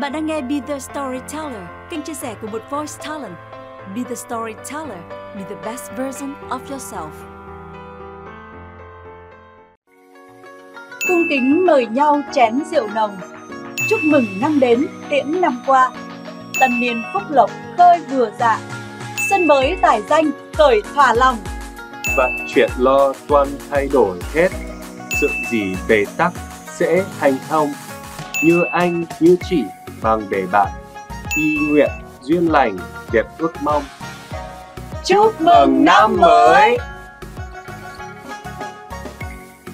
Bạn đang nghe Be The Storyteller, kênh chia sẻ của một voice talent. Be The Storyteller, be the best version of yourself. Cung kính mời nhau chén rượu nồng. Chúc mừng năm đến, tiễn năm qua. Tân niên phúc lộc khơi vừa dạ. Xuân mới tài danh, cởi thỏa lòng. Vạn chuyện lo toan thay đổi hết. Sự gì bế tắc sẽ thành thông. Như anh, như chị bằng để bạn y nguyện duyên lành đẹp ước mong Chúc mừng năm mới!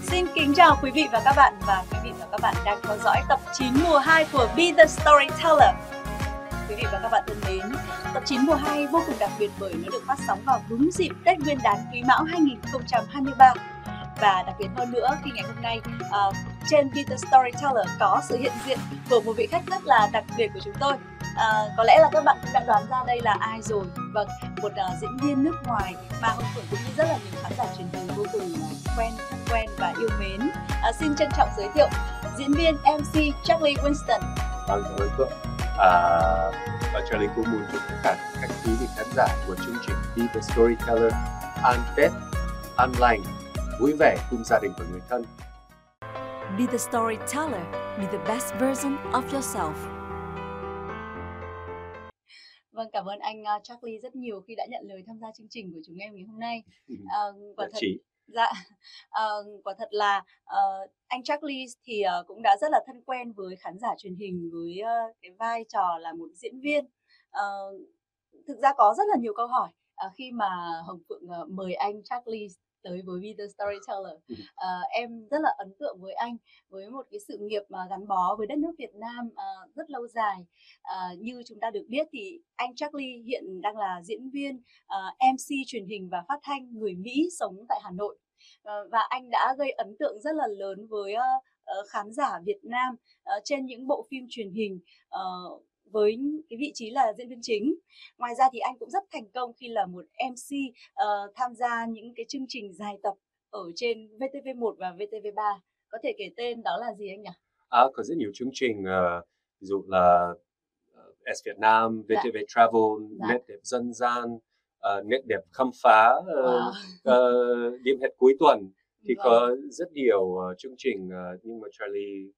Xin kính chào quý vị và các bạn và quý vị và các bạn đang theo dõi tập 9 mùa 2 của Be The Storyteller. Quý vị và các bạn thân mến, tập 9 mùa 2 vô cùng đặc biệt bởi nó được phát sóng vào đúng dịp Tết Nguyên đán Quý Mão 2023 và đặc biệt hơn nữa khi ngày hôm nay uh, trên Peter Storyteller có sự hiện diện của một vị khách rất là đặc biệt của chúng tôi. À, có lẽ là các bạn cũng đã đoán ra đây là ai rồi. Vâng một uh, diễn viên nước ngoài mà hồng phượng cũng như rất là nhiều khán giả truyền hình vô cùng quen thân quen và yêu mến. À, xin trân trọng giới thiệu diễn viên mc Charlie Winston. Vâng cảm ơn phượng à, và Charlie cũng muốn chúc tất cả các quý vị khán giả của chương trình Be The Storyteller an Tết an lành vui vẻ cùng gia đình và người thân. Be the storyteller, be the best version of yourself. Vâng, cảm ơn anh uh, Charlie rất nhiều khi đã nhận lời tham gia chương trình của chúng em ngày hôm nay. Uh, quả thật, chị. Dạ, uh, quả thật là uh, anh Charlie thì uh, cũng đã rất là thân quen với khán giả truyền hình với uh, cái vai trò là một diễn viên. Uh, thực ra có rất là nhiều câu hỏi uh, khi mà Hồng Phượng uh, mời anh Charlie tới với Be The Storyteller. À, em rất là ấn tượng với anh với một cái sự nghiệp mà gắn bó với đất nước Việt Nam à, rất lâu dài. À, như chúng ta được biết thì anh Charlie hiện đang là diễn viên, à, MC truyền hình và phát thanh người Mỹ sống tại Hà Nội. À, và anh đã gây ấn tượng rất là lớn với uh, khán giả Việt Nam uh, trên những bộ phim truyền hình uh, với cái vị trí là diễn viên chính. Ngoài ra thì anh cũng rất thành công khi là một MC uh, tham gia những cái chương trình dài tập ở trên VTV1 và VTV3. Có thể kể tên đó là gì anh nhỉ? À, có rất nhiều chương trình uh, ví dụ là uh, S Việt Nam, VTV dạ. Travel, dạ. Nét đẹp dân gian, uh, Nét đẹp khám phá, uh, wow. uh, điểm hẹn cuối tuần thì vâng. có rất nhiều uh, chương trình uh, nhưng mà Charlie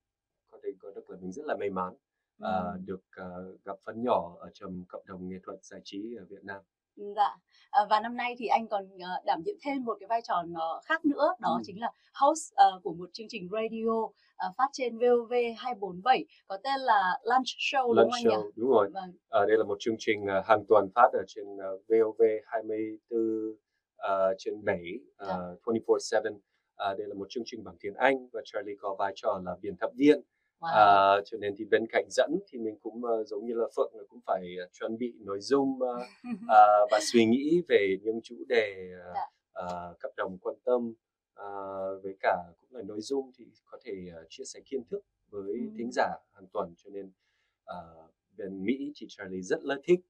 có thể có được là mình rất là may mắn uh, được uh, gặp phần nhỏ ở trong cộng đồng nghệ thuật giải trí ở Việt Nam. Dạ. À, và năm nay thì anh còn uh, đảm nhiệm thêm một cái vai trò nó khác nữa, đó ừ. chính là host uh, của một chương trình radio uh, phát trên VOV 247 có tên là Lunch Show Lunch đúng không show, anh nhỉ? Đúng rồi. Vâng. À, đây là một chương trình uh, hàng tuần phát ở trên uh, VOV 24 uh, trên 7 uh, dạ. 24/7. Uh, đây là một chương trình bằng tiếng Anh và Charlie có vai trò là biên tập viên Wow. À, cho nên thì bên cạnh dẫn thì mình cũng uh, giống như là Phượng cũng phải uh, chuẩn bị nội dung uh, uh, và suy nghĩ về những chủ đề uh, uh, cộng đồng quan tâm uh, với cả cũng là nội dung thì có thể uh, chia sẻ kiến thức với ừ. thính giả hàng tuần cho nên uh, bên Mỹ thì Charlie rất là thích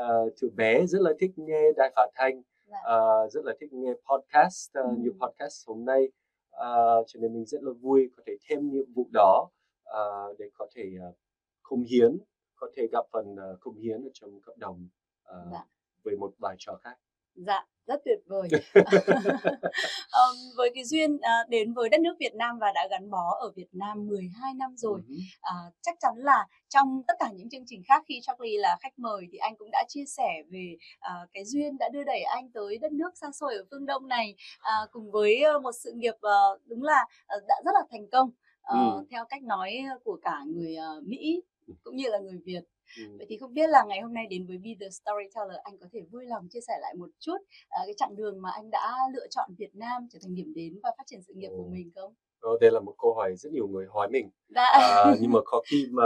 uh, từ bé rất là thích nghe đài phát thanh uh, rất là thích nghe podcast uh, ừ. như podcast hôm nay uh, cho nên mình rất là vui có thể thêm nhiệm vụ đó uh, để có thể uh, cống hiến có thể gặp phần uh, cống hiến ở trong cộng đồng uh, dạ. với một bài trò khác. Dạ rất tuyệt vời. Um, với cái duyên uh, đến với đất nước Việt Nam và đã gắn bó ở Việt Nam 12 năm rồi uh, chắc chắn là trong tất cả những chương trình khác khi Charlie là khách mời thì anh cũng đã chia sẻ về uh, cái duyên đã đưa đẩy anh tới đất nước xa xôi ở phương Đông này uh, cùng với uh, một sự nghiệp uh, đúng là uh, đã rất là thành công uh, theo cách nói của cả người uh, Mỹ cũng như là người Việt. Ừ. Vậy thì không biết là ngày hôm nay đến với Be The Storyteller anh có thể vui lòng chia sẻ lại một chút uh, cái chặng đường mà anh đã lựa chọn Việt Nam trở thành điểm đến và phát triển sự nghiệp ừ. của mình không? Ờ, đây là một câu hỏi rất nhiều người hỏi mình. Dạ. À, nhưng mà có khi mà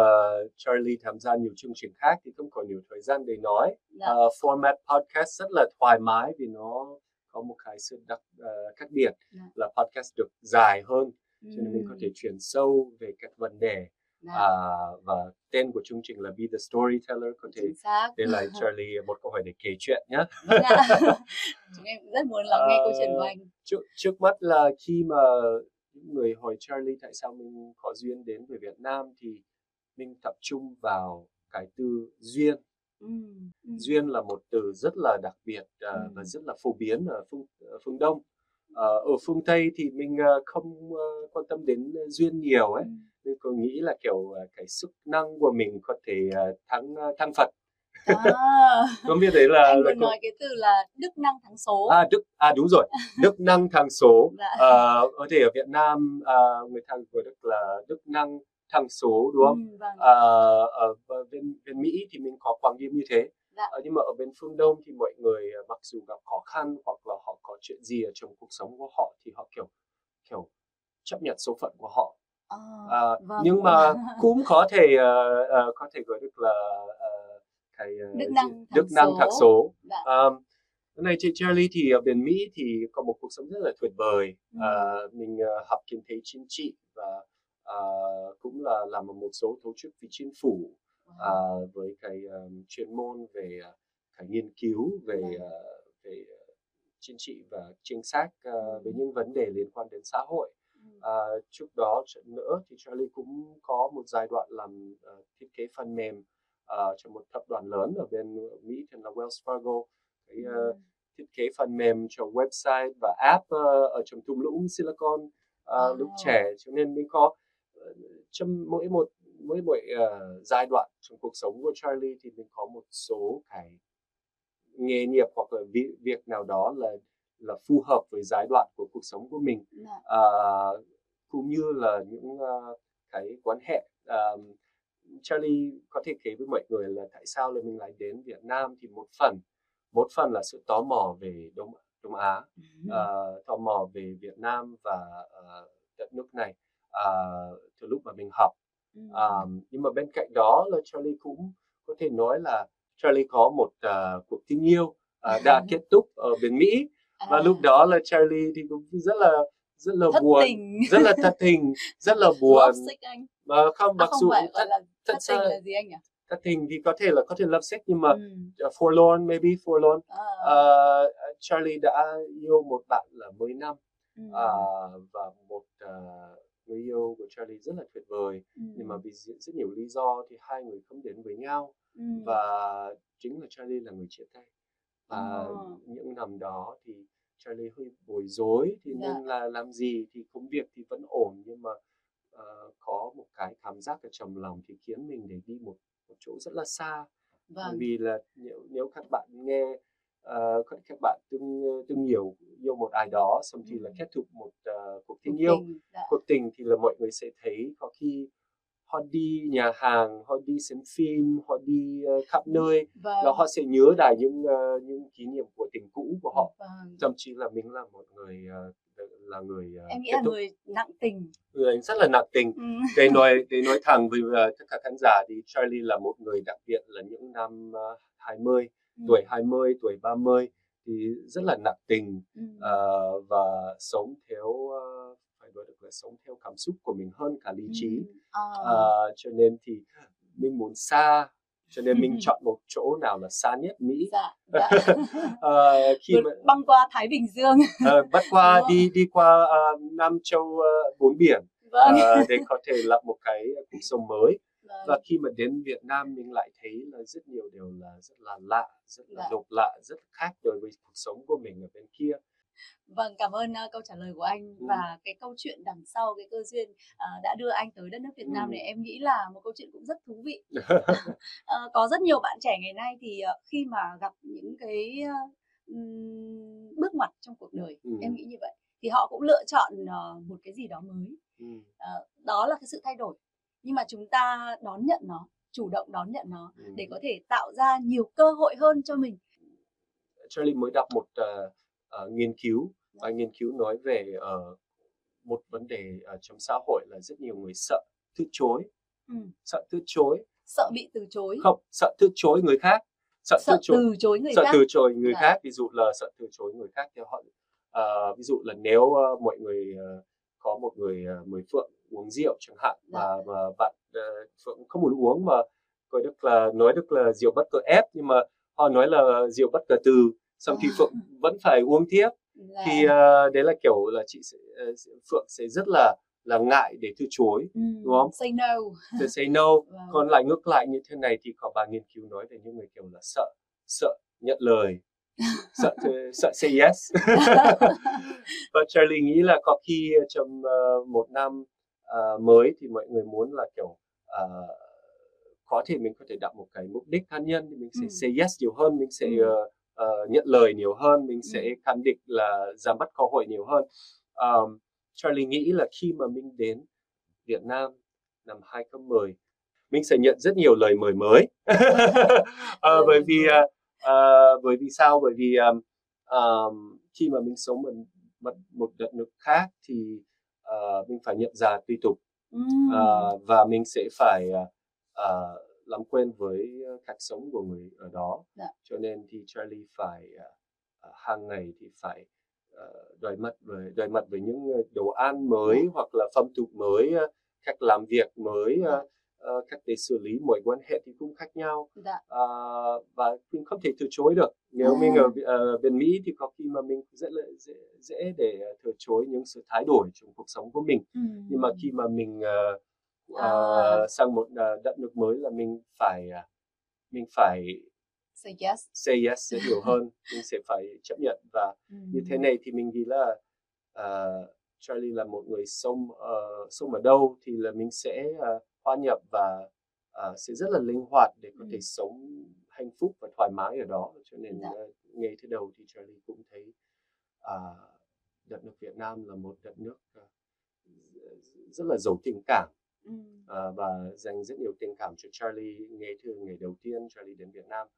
Charlie tham gia nhiều chương trình khác thì không có nhiều thời gian để nói. Uh, format podcast rất là thoải mái vì nó có một cái sự đặc uh, khác biệt dạ. là podcast được dài hơn cho nên mình có thể chuyển sâu về các vấn đề dạ. à, và tên của chương trình là Be the Storyteller có thể đây là Charlie một câu hỏi để kể chuyện nhé. Vâng Chúng em rất muốn lắng nghe à, câu chuyện của anh. Trước, trước mắt là khi mà những người hỏi Charlie tại sao mình có duyên đến với Việt Nam thì mình tập trung vào cái từ duyên Ừ. Ừ. duyên là một từ rất là đặc biệt uh, Ừ. và rất là phổ biến ở phương ở phương đông Ờ, ở phương tây thì mình uh, không uh, quan tâm đến duyên nhiều ấy Ừ. mình có nghĩ là kiểu cái sức năng của mình có thể thắng thắng phật À. không biết đấy là, anh là nói cái từ là đức năng thắng số à đức à đúng rồi đức năng thắng số dạ. Ờ, có thể ở Việt Nam uh, người ta gọi được là đức năng thắng số đúng không Ừ, vâng. Ờ, ở ở bên bên Mỹ thì mình có quan điểm như thế Dạ. Ờ, nhưng mà ở bên phương Đông thì mọi người ờ, mặc dù gặp khó khăn hoặc là họ có chuyện gì ở trong cuộc sống của họ thì họ kiểu kiểu chấp nhận số phận của họ À, vâng. nhưng mà cũng có thể ờ, ờ, có thể gọi được là ờ, cái ờ, Đức năng đức năng số. thắng số Dạ. Um, này chị Charlie thì ở bên Mỹ thì có một cuộc sống rất là tuyệt vời. Ừ. Ờ, mình ờ, học kinh tế chính trị và ờ, cũng là làm một số tổ chức vì chính phủ Ờ, với cái um, chuyên môn về ờ, cái nghiên cứu về ờ, về chính trị và chính sách ờ, Ừ. về những vấn đề liên quan đến xã hội. Ờ, trước đó nữa thì Charlie cũng có một giai đoạn làm ờ, thiết kế phần mềm ờ, cho một tập đoàn lớn ở bên Mỹ tên là Wells Fargo cái Ừ. thiết kế phần mềm cho website và app ờ, ở trong thung lũng Silicon lúc Wow. trẻ cho nên mình có trong mỗi một mỗi mỗi ờ, giai đoạn trong cuộc sống của Charlie thì mình có một số cái nghề nghiệp hoặc là việc, việc nào đó là là phù hợp với giai đoạn của cuộc sống của mình. À, cũng như là những ờ, cái quan hệ Ờ, Charlie có thể kể với mọi người là tại sao là mình lại đến Việt Nam thì một phần một phần là sự tò mò về Đông Đông Á ờ, tò mò về Việt Nam và ờ, đất nước này ờ, từ lúc mà mình học. À, nhưng mà bên cạnh đó là Charlie cũng có thể nói là Charlie có một ờ, cuộc tình yêu ờ, đã kết thúc ở bên Mỹ. Và À, lúc đó là Charlie thì cũng rất là rất là thất buồn tình. rất là thất tình rất là buồn. Mà không à, mặc không dù phải thất, thất, thất tình là gì anh nhỉ? thất tình thì có thể là có thể love sick nhưng mà ừ. uh, forlorn maybe forlorn. À, Ờ, Charlie đã yêu một bạn là 10 năm. Ừ. à, và một ờ, người yêu của Charlie rất là tuyệt vời Ừ. nhưng mà vì rất nhiều lý do thì hai người không đến với nhau Ừ. và chính là Charlie là người chia tay và Ờ. những năm đó thì Charlie hơi bối rối thì Dạ. nên là làm gì thì công việc thì vẫn ổn nhưng mà ờ, có một cái cảm giác ở trong lòng thì khiến mình để đi một một chỗ rất là xa vâng vì là nếu nếu các bạn nghe ờ, các các bạn từng từng nhiều yêu một ai đó xong thì là kết thúc một ờ, cuộc tình yêu. dạ. cuộc tình thì là mọi người sẽ thấy có khi họ đi nhà hàng họ đi xem phim họ đi ờ, khắp nơi vâng. và họ sẽ nhớ lại những ờ, những kỷ niệm của tình cũ của họ. Vâng. thậm chí là mình là một người ờ, là người ờ, em nghĩ là thúc. người nặng tình. Người rất là nặng tình. Ừ. để nói để nói thẳng với ờ, tất cả khán giả thì Charlie là một người đặc biệt là những năm uh, 20 Ừ. tuổi 20 tuổi 30 thì rất là nặng tình Ừ. ờ, và sống theo ờ, phải nói được là sống theo cảm xúc của mình hơn cả lý trí Ừ. Ờ. Ờ, cho nên thì mình muốn xa cho nên mình chọn một chỗ nào là xa nhất Mỹ dạ dạ Ờ, khi mà băng qua Thái Bình Dương ờ, bắt qua Đúng đi đi qua ờ, Nam Châu ờ, bốn biển vâng ờ, để có thể lập một cái cuộc sống mới. Và khi mà đến Việt Nam mình lại thấy là rất nhiều điều là rất là lạ rất là Dạ. độc lạ rất khác đối với cuộc sống của mình ở bên kia Vâng, cảm ơn uh, câu trả lời của anh Ừ. và cái câu chuyện đằng sau cái cơ duyên uh, đã đưa anh tới đất nước Việt Nam Ừ. này em nghĩ là một câu chuyện cũng rất thú vị. Ờ, có rất nhiều bạn trẻ ngày nay thì ờ, khi mà gặp những cái ừm, bước ngoặt trong cuộc đời, Ừ. em nghĩ như vậy thì họ cũng lựa chọn ờ, một cái gì đó mới. Ừ. Ờ, đó là cái sự thay đổi. Nhưng mà chúng ta đón nhận nó, chủ động đón nhận nó Ừ. để có thể tạo ra nhiều cơ hội hơn cho mình. Charlie mới đọc một ờ, ờ, nghiên cứu Dạ. và nghiên cứu nói về ờ, một vấn đề ở trong xã hội là rất nhiều người sợ từ chối Ừ. sợ từ chối Sợ bị từ chối, không sợ từ chối người khác sợ, sợ từ chối từ chối người sợ khác. từ chối người Dạ. khác ví dụ là sợ từ chối người khác thì họ ờ, ví dụ là nếu ờ, mọi người ờ, có một người ờ, mời phượng uống rượu chẳng hạn Dạ. mà mà bạn phượng không muốn uống mà gọi được là nói được là rượu bất ngờ ép nhưng mà họ nói là rượu bất ngờ từ xong thì À. phượng vẫn phải uống tiếp Dạ. thì ờ, đấy là kiểu là chị sẽ, sẽ- phượng sẽ rất là là ngại để từ chối Ừ, đúng không? Say no. to say no Vâng. còn lại ngược lại như thế này thì có bài nghiên cứu nói về những người kiểu là sợ sợ nhận lời sợ sợ say yes và Charlie nghĩ là có khi trong uh, một năm uh, mới thì mọi người muốn là kiểu uh, có thể mình có thể đặt một cái mục đích cá nhân thì mình sẽ Ừ. say yes nhiều hơn mình sẽ Ừ. uh, uh, nhận lời nhiều hơn mình sẽ Ừ. khẳng định là giảm bắt cơ hội nhiều hơn um, Charlie nghĩ là khi mà mình đến Việt Nam năm 2010 mình sẽ nhận rất nhiều lời mời mới Lời bởi vì uh, uh, bởi vì sao bởi vì um, um, khi mà mình sống ở một, một đất nước khác thì uh, mình phải nhận ra tùy tục uh, và mình sẽ phải uh, làm quen với cách sống của người ở đó Dạ. cho nên thì Charlie phải uh, hàng ngày thì phải uh, đối mặt với đối mặt với những đồ ăn mới Dạ. hoặc là phong tục mới uh, cách làm việc mới uh, uh, cách để xử lý mối quan hệ thì cũng khác nhau Dạ. Ờ, và mình không thể từ chối được nếu À. mình ở uh, bên Mỹ thì có khi mà mình dễ lợi- dễ dễ để uh, từ chối những sự thay đổi trong cuộc sống của mình Ừm. nhưng mà khi mà mình uh, uh, À. sang một uh, đất nước mới là mình phải uh, mình phải Say yes. say yes rất nhiều hơn mình sẽ phải chấp nhận và như thế Ừm. này thì mình nghĩ là uh, Charlie là một người sống uh, sống ở đâu thì là mình sẽ uh, hòa nhập và uh, sẽ rất là linh hoạt để có thể Ừm. sống hạnh phúc và thoải mái ở đó cho nên Dạ. uh, ngay từ đầu thì Charlie cũng thấy uh, đất nước Việt Nam là một đất nước uh, rất là giàu tình cảm Ừm. à, và dành rất nhiều tình cảm cho Charlie ngay từ ngày đầu tiên Charlie đến Việt Nam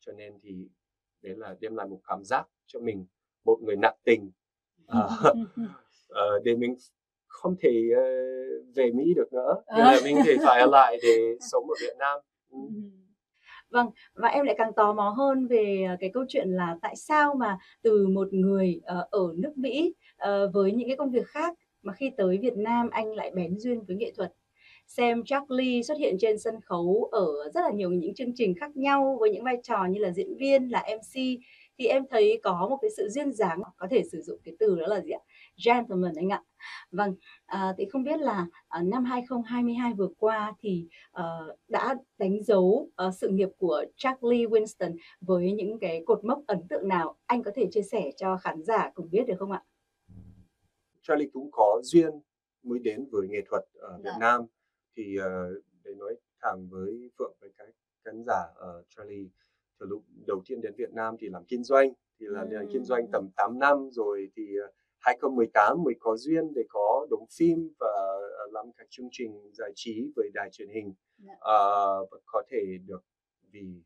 cho nên thì đấy là đem lại một cảm giác cho mình một người nặng tình à, ờ, để mình không thể ờ, về Mỹ được nữa nên là mình thể phải ở lại để sống ở Việt Nam Ừ. Ừm. Vâng, và em lại càng tò mò hơn về cái câu chuyện là tại sao mà từ một người ờ, ở nước Mỹ ờ, với những cái công việc khác mà khi tới Việt Nam anh lại bén duyên với nghệ thuật. Xem Charlie xuất hiện trên sân khấu ở rất là nhiều những chương trình khác nhau với những vai trò như là diễn viên, là MC thì em thấy có một cái sự duyên dáng có thể sử dụng cái từ đó là gì ạ? Gentleman anh ạ. Vâng, à, thì không biết là à, năm 2022 vừa qua thì ờ, đã đánh dấu ờ, sự nghiệp của Charlie Winston với những cái cột mốc ấn tượng nào anh có thể chia sẻ cho khán giả cùng biết được không ạ? Charlie cũng có duyên mới đến với nghệ thuật ở Việt Dạ. Nam thì ờ, để nói thẳng với Phượng với các khán giả ở Charlie từ lúc đầu tiên đến Việt Nam thì làm kinh doanh thì là làm kinh doanh tầm 8 năm rồi thì ờ, 2018 mới có duyên để có đóng phim và ờ, làm các chương trình giải trí với đài truyền hình Dạ. Ờ, và có thể được vì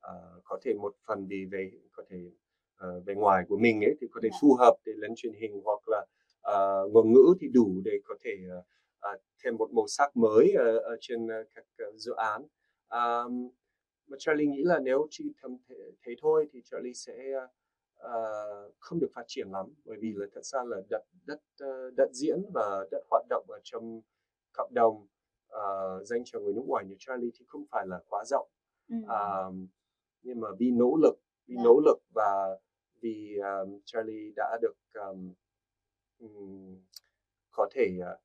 ờ, có thể một phần vì về có thể ờ, về ngoài của mình ấy thì có thể Dạ. phù hợp để lên truyền hình hoặc là ờ, ngôn ngữ thì đủ để có thể ờ, ờ, thêm một màu sắc mới ở, ở trên ờ, các ờ, dự án um, mà Charlie nghĩ là nếu chỉ thầm thế, thế thôi thì Charlie sẽ ờ, không được phát triển lắm bởi vì là thật ra là đất đất ờ, đất diễn và đất hoạt động ở trong cộng đồng ờ, dành cho người nước ngoài như Charlie thì không phải là quá rộng Ừm. um, nhưng mà vì nỗ lực vì Dạ. nỗ lực và vì um, Charlie đã được um, có thể uh,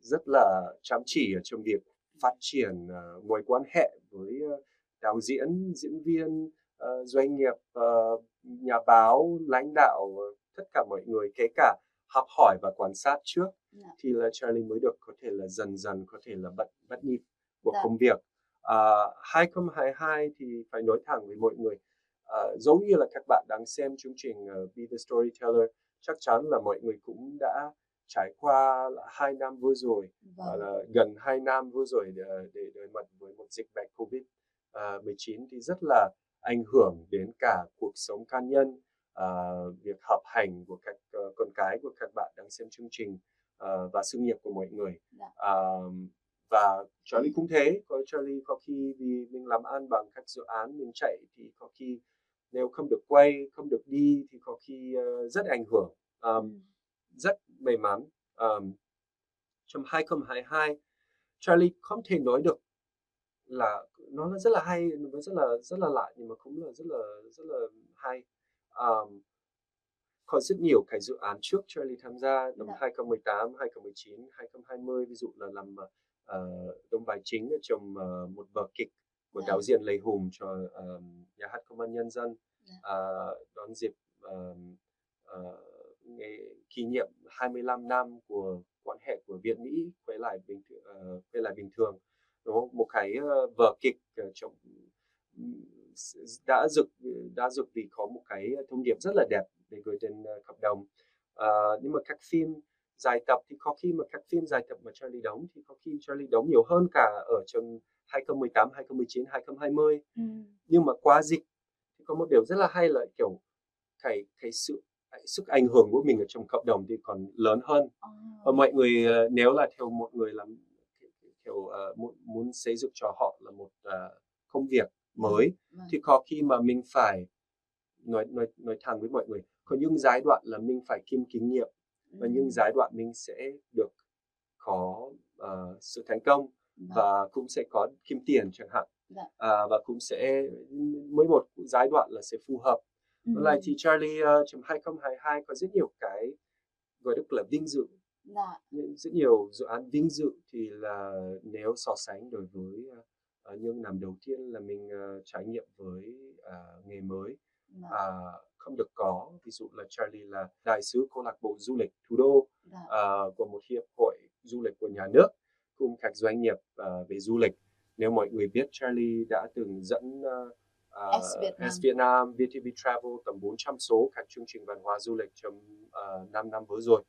rất là chăm chỉ ở trong việc phát triển uh, mối quan hệ với uh, đạo diễn, diễn viên, uh, doanh nghiệp, uh, nhà báo, lãnh đạo, tất cả mọi người, kể cả học hỏi và quan sát trước Dạ. thì là Charlie mới được có thể là dần dần có thể là bắt bắt nhịp của Dạ. công việc. Uh, 2022 thì phải nói thẳng với mọi người uh, giống như là các bạn đang xem chương trình uh, Be the Storyteller chắc chắn là mọi người cũng đã trải qua hai năm vừa rồi gọi Vâng. là gần hai năm vừa rồi để, để đối mặt với một dịch bệnh Covid uh, 19 thì rất là ảnh hưởng đến cả cuộc sống cá nhân uh, việc học hành của các uh, con cái của các bạn đang xem chương trình uh, và sự nghiệp của mọi người. Uh, và Charlie cũng thế có Charlie có khi vì mình làm ăn bằng các dự án mình chạy thì có khi nếu không được quay không được đi thì có khi uh, rất ảnh hưởng. Um, rất may mắn. Um, trong 2022 Charlie không thể nói được là nó là rất là hay nó rất là rất là lạ nhưng mà cũng là rất là rất là hay um, có rất nhiều cái dự án trước Charlie tham gia năm Dạ. 2018, 2019, 2020 ví dụ là làm uh, đóng vai chính ở trong uh, một vở kịch của Dạ. đạo diễn Lê Hùng cho uh, nhà hát công an nhân dân Dạ. uh, đón dịp uh, uh, ngày kỷ niệm 25 năm của quan hệ của Việt Mỹ quay lại bình thường, uh, quay lại bình thường đúng không? một cái uh, vở kịch uh, trong đã dựng đã dựng vì có một cái thông điệp rất là đẹp để gửi đến uh, cộng đồng uh, nhưng mà các phim dài tập thì có khi mà các phim dài tập mà Charlie đóng thì có khi Charlie đóng nhiều hơn cả ở trong 2018, 2019, 2020 Ừ. nhưng mà qua dịch thì có một điều rất là hay là kiểu cái cái sự sức ảnh hưởng của mình ở trong cộng đồng thì còn lớn hơn Ờ. và mọi người ờ, nếu là theo một người làm kiểu uh, muốn, muốn xây dựng cho họ là một uh, công việc mới. Vâng. thì có khi mà mình phải nói nói nói thẳng với mọi người có những giai đoạn là mình phải kiếm kinh nghiệm và những giai đoạn mình sẽ được có uh, sự thành công Vâng. và cũng sẽ có kiếm tiền chẳng hạn. À, và cũng sẽ mỗi một giai đoạn là sẽ phù hợp. Lại thì Charlie uh, trong 2022 có rất nhiều cái gọi được là vinh dự Dạ. những rất nhiều dự án vinh dự thì là nếu so sánh đối với uh, những năm đầu tiên là mình uh, trải nghiệm với uh, nghề mới Dạ. uh, không được có ví dụ là Charlie là đại sứ câu lạc bộ du lịch thủ đô Dạ. uh, của một hiệp hội du lịch của nhà nước cùng các doanh nghiệp uh, về du lịch nếu mọi người biết Charlie đã từng dẫn uh, uh, S Việt Nam. S Việt Nam, VTV Travel tầm 400 số các chương trình văn hóa du lịch trong uh, 5 năm vừa rồi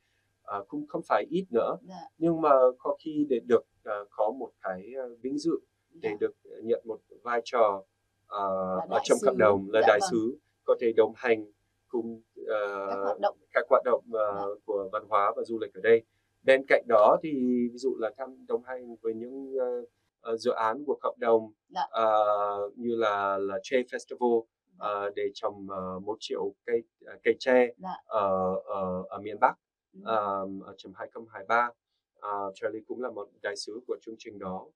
uh, cũng không phải ít nữa Dạ. nhưng mà có khi để được uh, có một cái uh, vinh dự để Dạ. được nhận một vai trò uh, ở trong sứ. cộng đồng là Dạ đại vâng. sứ có thể đồng hành cùng uh, Các hoạt động. các hoạt động uh, Dạ. của văn hóa và du lịch ở đây bên cạnh đó thì ví dụ là tham đồng hành với những uh, uh, dự án của cộng đồng Dạ. uh, như là là Che Festival Dạ. uh, để trồng uh, một triệu cây uh, cây tre Dạ. ở ở ở miền Bắc. Um, ở trong 2023 uh, Charlie cũng là một đại sứ của chương trình đó.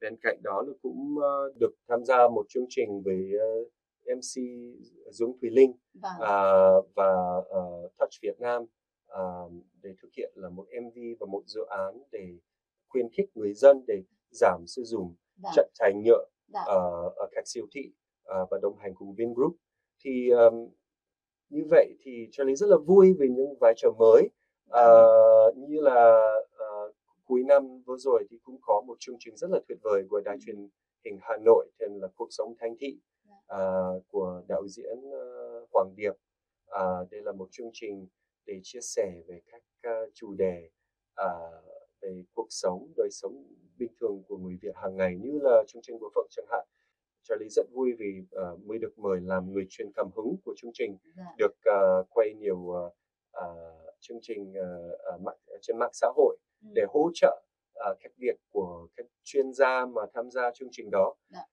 Bên cạnh đó nó cũng uh, được tham gia một chương trình với uh, MC Dũng Thùy Linh Vâng. uh, và uh, Touch Việt Nam uh, để thực hiện là một MV và một dự án để khuyến khích người dân để giảm sử dụng Dạ. chất thải nhựa ở, ở các siêu thị uh, và đồng hành cùng Vingroup. Thì um, như vậy thì Charlie rất là vui vì những vai trò mới uh, như là uh, cuối năm vừa rồi thì cũng có một chương trình rất là tuyệt vời của đài truyền hình Hà Nội tên là cuộc sống thanh thị uh, của đạo diễn uh, Hoàng Điệp. Uh, đây là một chương trình để chia sẻ về các uh, chủ đề uh, về cuộc sống đời sống bình thường của người Việt hàng ngày như là chương trình của vợ chẳng hạn. Charlie rất vui vì uh, mới được mời làm người truyền cảm hứng của chương trình Dạ. được uh, quay nhiều uh, uh, chương trình uh, uh, mạng, trên mạng xã hội Ừ. để hỗ trợ uh, các việc của các chuyên gia mà tham gia chương trình đó. Dạ.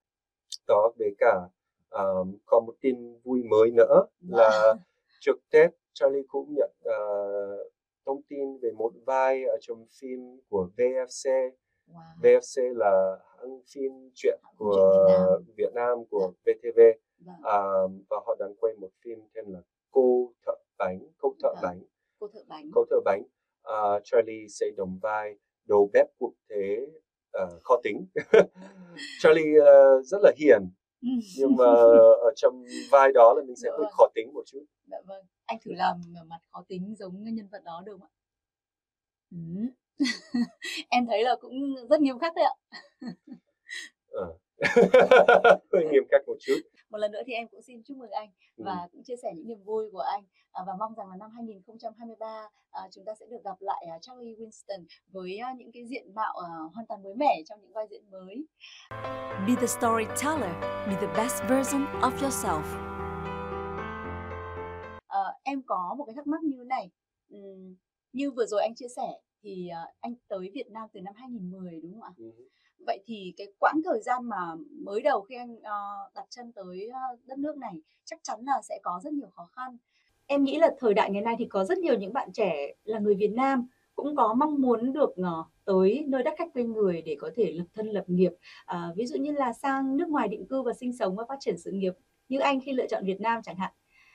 Đó với cả um, có một tin vui mới nữa Dạ. là trước Tết Charlie cũng nhận uh, thông tin về một vai ở trong phim của VFC. Wow. VFC là hãng phim truyện của Việt Nam. Việt Nam của VTV Vâng. à, và họ đang quay một phim tên là cô thợ bánh cô thợ Vâng. bánh Cô thợ bánh. cô thợ bánh à, Charlie sẽ đồng vai đầu bếp quốc tế à, khó tính Charlie à, rất là hiền nhưng mà ở trong vai đó là mình sẽ Dạ hơi vâng. khó tính một chút Dạ vâng. Anh thử làm mặt khó tính giống nhân vật đó được không ạ? Ừ. em thấy là cũng rất nghiêm khắc đấy ạ. Ờ. hơi nghiêm khắc một chút Một lần nữa thì em cũng xin chúc mừng anh Ừ. và cũng chia sẻ những niềm vui của anh à, và mong rằng là năm 2023 à, chúng ta sẽ được gặp lại à, Charlie Winston với à, những cái diện mạo à, hoàn toàn mới mẻ trong những vai diễn mới. Be the storyteller. Be the best version of yourself. Ờ, em có một cái thắc mắc như thế này. Ừm, như vừa rồi anh chia sẻ thì à, anh tới Việt Nam từ năm 2010 đúng không ạ? Ừ. Vậy thì cái quãng thời gian mà mới đầu khi anh ờ, đặt chân tới ờ, đất nước này chắc chắn là sẽ có rất nhiều khó khăn. Em nghĩ là thời đại ngày nay thì có rất nhiều những bạn trẻ là người Việt Nam cũng có mong muốn được ờ, tới nơi đất khách quê người để có thể lập thân lập nghiệp. À, ví dụ như là sang nước ngoài định cư và sinh sống và phát triển sự nghiệp như anh khi lựa chọn Việt Nam chẳng hạn.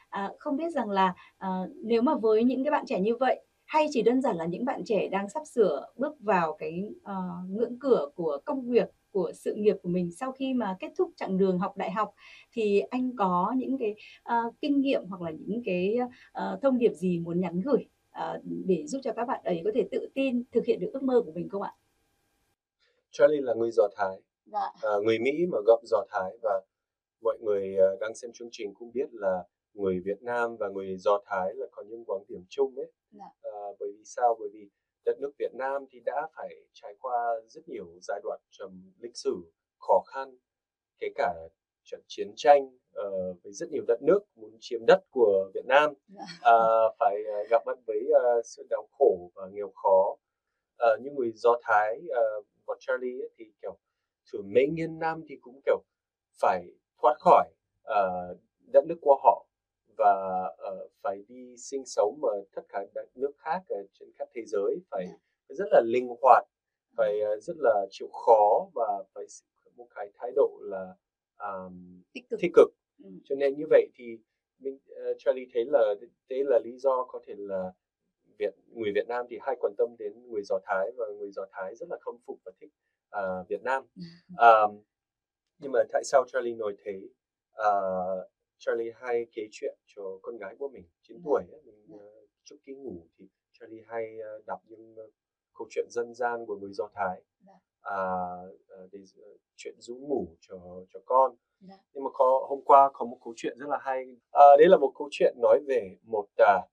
À, không biết rằng là à, nếu mà với những cái bạn trẻ như vậy hay chỉ đơn giản là những bạn trẻ đang sắp sửa bước vào cái uh, ngưỡng cửa của công việc của sự nghiệp của mình sau khi mà kết thúc chặng đường học đại học thì anh có những cái uh, kinh nghiệm hoặc là những cái uh, thông điệp gì muốn nhắn gửi uh, để giúp cho các bạn ấy có thể tự tin thực hiện được ước mơ của mình không ạ? Charlie là người Do Thái, dạ. uh, người Mỹ mà gốc Do Thái và mọi người uh, đang xem chương trình cũng biết là người Việt Nam và người Do Thái là có những quan điểm chung ấy. Dạ. Uh, bởi vì sao? Bởi vì đất nước Việt Nam thì đã phải trải qua rất nhiều giai đoạn trong lịch sử khó khăn, kể cả trận chiến tranh uh, với rất nhiều đất nước muốn chiếm đất của Việt Nam, uh, phải uh, gặp mặt với uh, sự đau khổ và nghèo khó. Uh, những người Do Thái uh, và Charlie ấy, thì kiểu thử mấy nghìn năm thì cũng kiểu phải thoát khỏi uh, đất nước của họ và uh, phải đi sinh sống ở tất cả các nước khác ở trên khắp thế giới phải yeah. Dạ. rất là linh hoạt phải uh, rất là chịu khó và phải một cái thái độ là um, tích cực, tích cực. Ừ. cho nên như vậy thì mình uh, Charlie thấy là thế là lý do có thể là Việt người Việt Nam thì hay quan tâm đến người Do Thái và người Do Thái rất là khâm phục và thích uh, Việt Nam um, nhưng mà tại sao Charlie nói thế uh, Charlie hay kể chuyện cho con gái của mình 9 tuổi ấy, mình uh, trước khi ngủ thì Charlie hay uh, đọc những uh, câu chuyện dân gian của người Do Thái. Uh, để uh, chuyện rũ ngủ cho cho con. Dạ. nhưng mà có hôm qua có một câu chuyện rất là hay. À, đấy là một câu chuyện nói về một uh,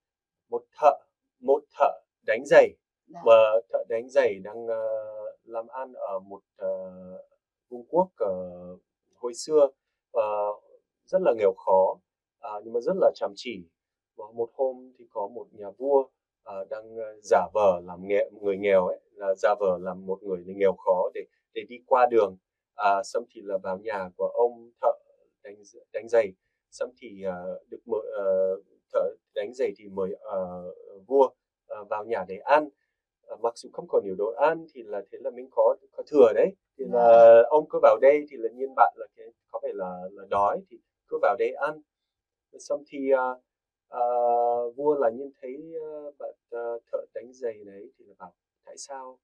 một thợ một thợ đánh giày. Dạ. mà thợ đánh giày đang uh, làm ăn ở một uh, vương quốc uh, hồi xưa. Uh, rất là nghèo khó uh, nhưng mà rất là chăm chỉ. Và một hôm thì có một nhà vua uh, đang giả vờ làm nghèo, người nghèo ấy là giả vờ làm một người nghèo khó để để đi qua đường. Uh, xong thì là vào nhà của ông thợ đánh đánh giày. Xong thì uh, được mở uh, thợ đánh giày thì mời uh, vua uh, vào nhà để ăn. Uh, mặc dù không còn nhiều đồ ăn thì là thế là mình có có thừa đấy. Thì là yeah. ông cứ vào đây thì là nhiên bạn là cái có phải là là đói thì cứ vào đây ăn xong thì uh, uh, vua là nhìn thấy uh, bạn uh, thợ đánh giày đấy thì là bảo tại sao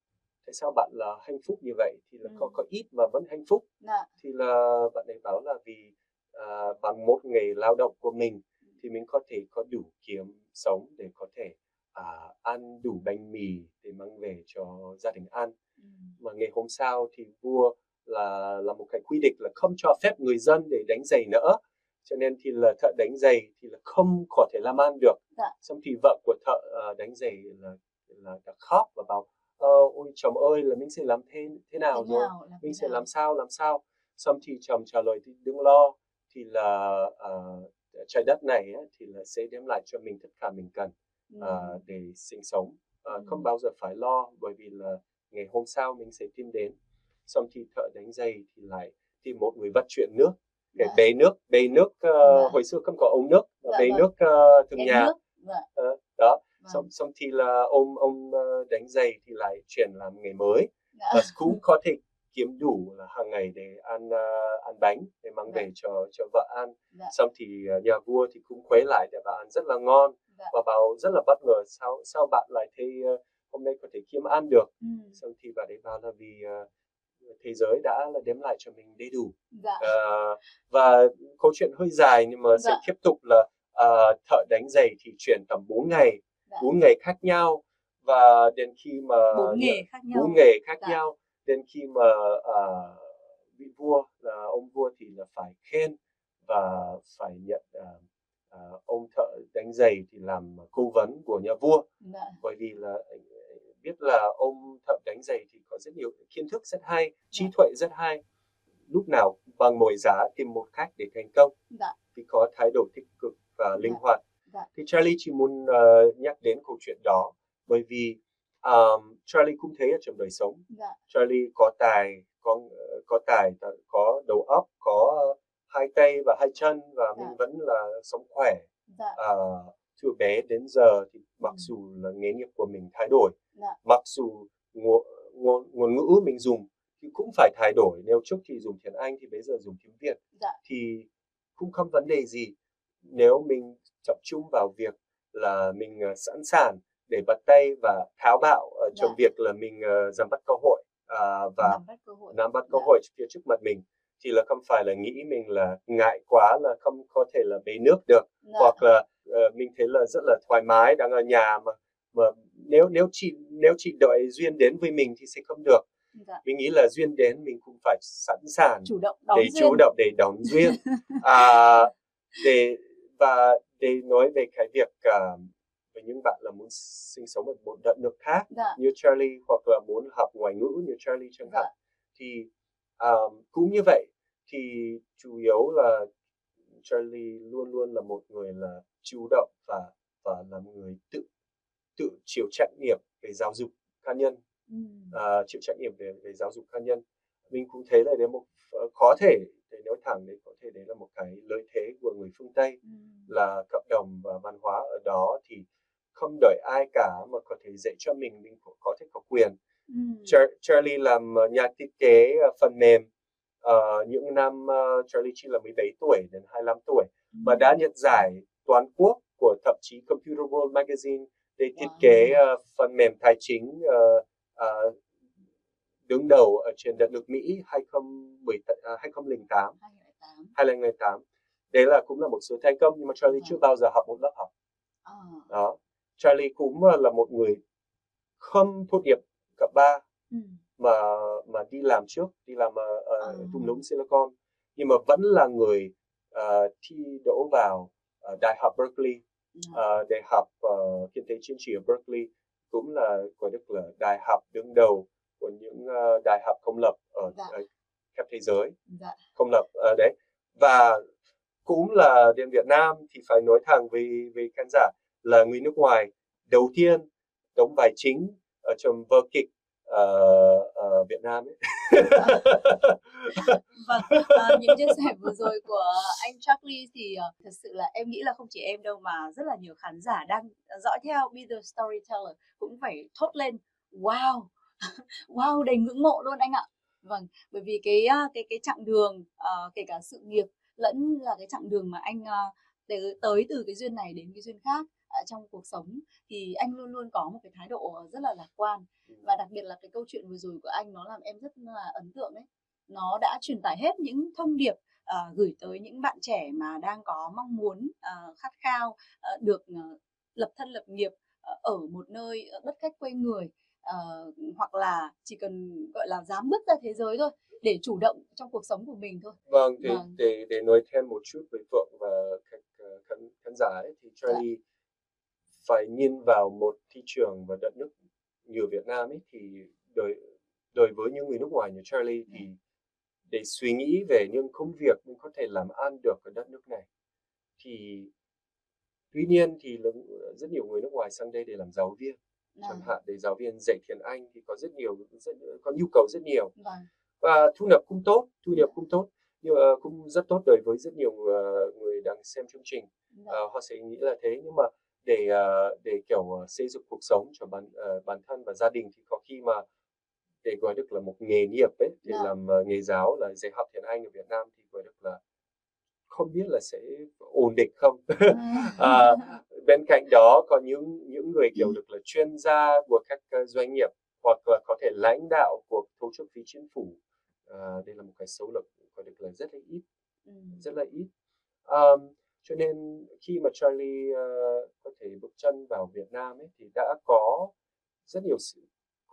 tại sao bạn là hạnh phúc như vậy thì là ừ. có có ít mà vẫn hạnh phúc dạ. thì là bạn ấy bảo là vì uh, bằng một nghề lao động của mình thì mình có thể có đủ kiếm sống để có thể uh, ăn đủ bánh mì để mang về cho gia đình ăn ừ. mà ngày hôm sau thì vua là là một cái quy định là không cho phép người dân để đánh giày nữa cho nên thì là thợ đánh giày thì là không có thể làm ăn được dạ. xong thì vợ của thợ uh, đánh giày là là đã khóc và bảo uh, ôi chồng ơi là mình sẽ làm thế thế nào thế rồi nào, mình sẽ nào? làm sao làm sao xong thì chồng trả lời thì đừng lo thì là uh, trái đất này ấy, thì là sẽ đem lại cho mình tất cả mình cần uh, ừ. để sinh sống uh, ừ. không bao giờ phải lo bởi vì là ngày hôm sau mình sẽ tìm đến xong thì thợ đánh giày thì lại tìm một người vận chuyển nước cái dạ. bê nước bê nước uh, hồi xưa không có ống nước dạ, bê vâng. nước uh, thường nhà dạ. uh, đó vâng. xong xong thì là ông ông đánh giày thì lại chuyển làm nghề mới dạ. và cũng có thể kiếm đủ là hàng ngày để ăn uh, ăn bánh để mang về cho cho vợ ăn dạ. xong thì uh, nhà vua thì cũng khuấy lại để bà ăn rất là ngon dạ. và bảo rất là bất ngờ sao sao bạn lại thấy uh, hôm nay có thể kiếm ăn được ừ. xong thì bà đấy bảo là vì uh, thế giới đã là đem lại cho mình đầy đủ dạ. uh, và câu chuyện hơi dài nhưng mà dạ. sẽ tiếp tục là uh, thợ đánh giày thì chuyển tầm 4 ngày dạ. 4 ngày khác nhau và đến khi mà bốn nghề khác nhau bốn nghề khác dạ. nhau đến khi mà uh, vị vua là ông vua thì là phải khen và phải nhận uh, uh, ông thợ đánh giày thì làm cố vấn của nhà vua dạ. bởi vì là biết là ông thợ đánh giày thì rất nhiều kiến thức rất hay trí dạ. tuệ rất hay lúc nào bằng mọi giá tìm một cách để thành công dạ. thì có thái độ tích cực và linh dạ. hoạt dạ. thì Charlie chỉ muốn uh, nhắc đến câu chuyện đó bởi vì um, Charlie cũng thấy ở trong đời sống dạ. Charlie có tài có có tài có đầu óc có hai tay và hai chân và dạ. mình vẫn là sống khỏe dạ. uh, từ bé đến giờ thì mặc ừ. dù là nghề nghiệp của mình thay đổi dạ. mặc dù ngôn, ngôn, ngôn ngữ mình dùng thì cũng phải thay đổi nếu trước thì dùng tiếng Anh thì bây giờ dùng tiếng Việt dạ. thì cũng không vấn đề gì nếu mình tập trung vào việc là mình uh, sẵn sàng để bắt tay và tháo bạo ở trong Dạ. việc là mình uh, nắm bắt cơ hội uh, và nắm bắt cơ hội nắm bắt cơ Dạ. hội phía trước mặt mình thì là không phải là nghĩ mình là ngại quá là không có thể là bế nước được Dạ. hoặc là ờ, mình thấy là rất là thoải mái đang ở nhà mà mà nếu nếu chị nếu chị đợi duyên đến với mình thì sẽ không được Dạ. mình nghĩ là duyên đến mình cũng phải sẵn sàng chủ động để duyên chủ động để đón duyên à, để và để nói về cái việc à, với những bạn là muốn sinh sống ở một đất nước khác dạ như Charlie hoặc là muốn học ngoại ngữ như Charlie chẳng Dạ. hạn thì um, cũng như vậy thì chủ yếu là Charlie luôn luôn là một người là chủ động và và là một người tự tự chịu trách nhiệm về giáo dục cá nhân Ừm. à, chịu trách nhiệm về về giáo dục cá nhân mình cũng thấy là đấy một ờ, có thể để nói thẳng đấy có thể đấy là một cái lợi thế của người phương Tây Ừm. là cộng đồng và văn hóa ở đó thì không đợi ai cả mà có thể dạy cho mình mình có, có thể có quyền. Char- Charlie làm ờ, nhà thiết kế ờ, phần mềm Ờ, những năm ờ, Charlie chỉ là 17 tuổi đến 25 tuổi và đã nhận giải toàn quốc của tạp chí Computer World Magazine để thiết Wow. kế ờ, phần mềm tài chính ờ, ờ, đứng đầu ở trên đất nước Mỹ 2010, à, 2008 2008 2008 đấy là cũng là một số thành công nhưng mà Charlie Vâng. chưa bao giờ học một lớp học đó Charlie cũng là một người không tốt nghiệp cấp 3 ừm. mà mà đi làm trước đi làm ở, À. thung lũng Silicon nhưng mà vẫn là người ờ, thi đỗ vào ờ, đại học Berkeley Dạ. ờ, đại học ờ, kinh tế chính trị ở Berkeley cũng là gọi được là đại học đứng đầu của những ờ, đại học công lập ở, Dạ. ở khắp thế giới dạ công lập ở đấy và cũng là đến Việt Nam thì phải nói thẳng với với khán giả là người nước ngoài đầu tiên đóng vai chính ở trong vở kịch uh, uh, Việt Nam ấy. Vâng, uh, những chia sẻ vừa rồi của anh Charlie thì uh, thật sự là em nghĩ là không chỉ em đâu mà rất là nhiều khán giả đang dõi theo Be the Storyteller cũng phải thốt lên wow, wow đầy ngưỡng mộ luôn anh ạ. Vâng, bởi vì cái cái cái chặng đường uh, kể cả sự nghiệp lẫn là cái chặng đường mà anh uh, tới từ cái duyên này đến cái duyên khác trong cuộc sống thì anh luôn luôn có một cái thái độ rất là lạc quan. Và đặc biệt là cái câu chuyện vừa rồi của anh nó làm em rất là ấn tượng đấy. Nó đã truyền tải hết những thông điệp ờ, gửi tới những bạn trẻ mà đang có mong muốn ờ, khát khao ờ, được ờ, lập thân lập nghiệp ờ, ở một nơi ờ, đất khách quê người ờ, hoặc là chỉ cần gọi là dám bước ra thế giới thôi để chủ động trong cuộc sống của mình thôi. Vâng, để, Vâng. để để nói thêm một chút về Phượng và ờ, khán, khán giả ấy, thì Charlie phải nhìn vào một thị trường và đất nước như Việt Nam ấy thì đối đối với những người nước ngoài như Charlie thì để suy nghĩ về những công việc mình có thể làm ăn được ở đất nước này. Thì tuy nhiên thì rất nhiều người nước ngoài sang đây để làm giáo viên chẳng Nào, hạn để giáo viên dạy tiếng Anh thì có rất nhiều rất, có nhu cầu rất nhiều. Vâng. Và thu nhập cũng tốt thu nhập cũng tốt nhưng mà cũng rất tốt đối với rất nhiều ờ, người đang xem chương trình. Ờ, họ sẽ nghĩ là thế nhưng mà để ờ, để kiểu ờ, xây dựng cuộc sống cho bản ờ, bản thân và gia đình thì có khi mà để gọi được là một nghề nghiệp ấy để Dạ. làm ờ, nghề giáo là dạy học tiếng Anh ở Việt Nam thì gọi được là không biết là sẽ ổn định không? À, bên cạnh đó có những những người kiểu được là chuyên gia của các doanh nghiệp hoặc là có thể lãnh đạo của tổ chức phi chính phủ. À, đây là một cái số lượng có được là rất là ít Ừ, rất là ít. Um, cho nên khi mà Charlie ờ, thể bước chân vào Việt Nam ấy thì đã có rất nhiều sự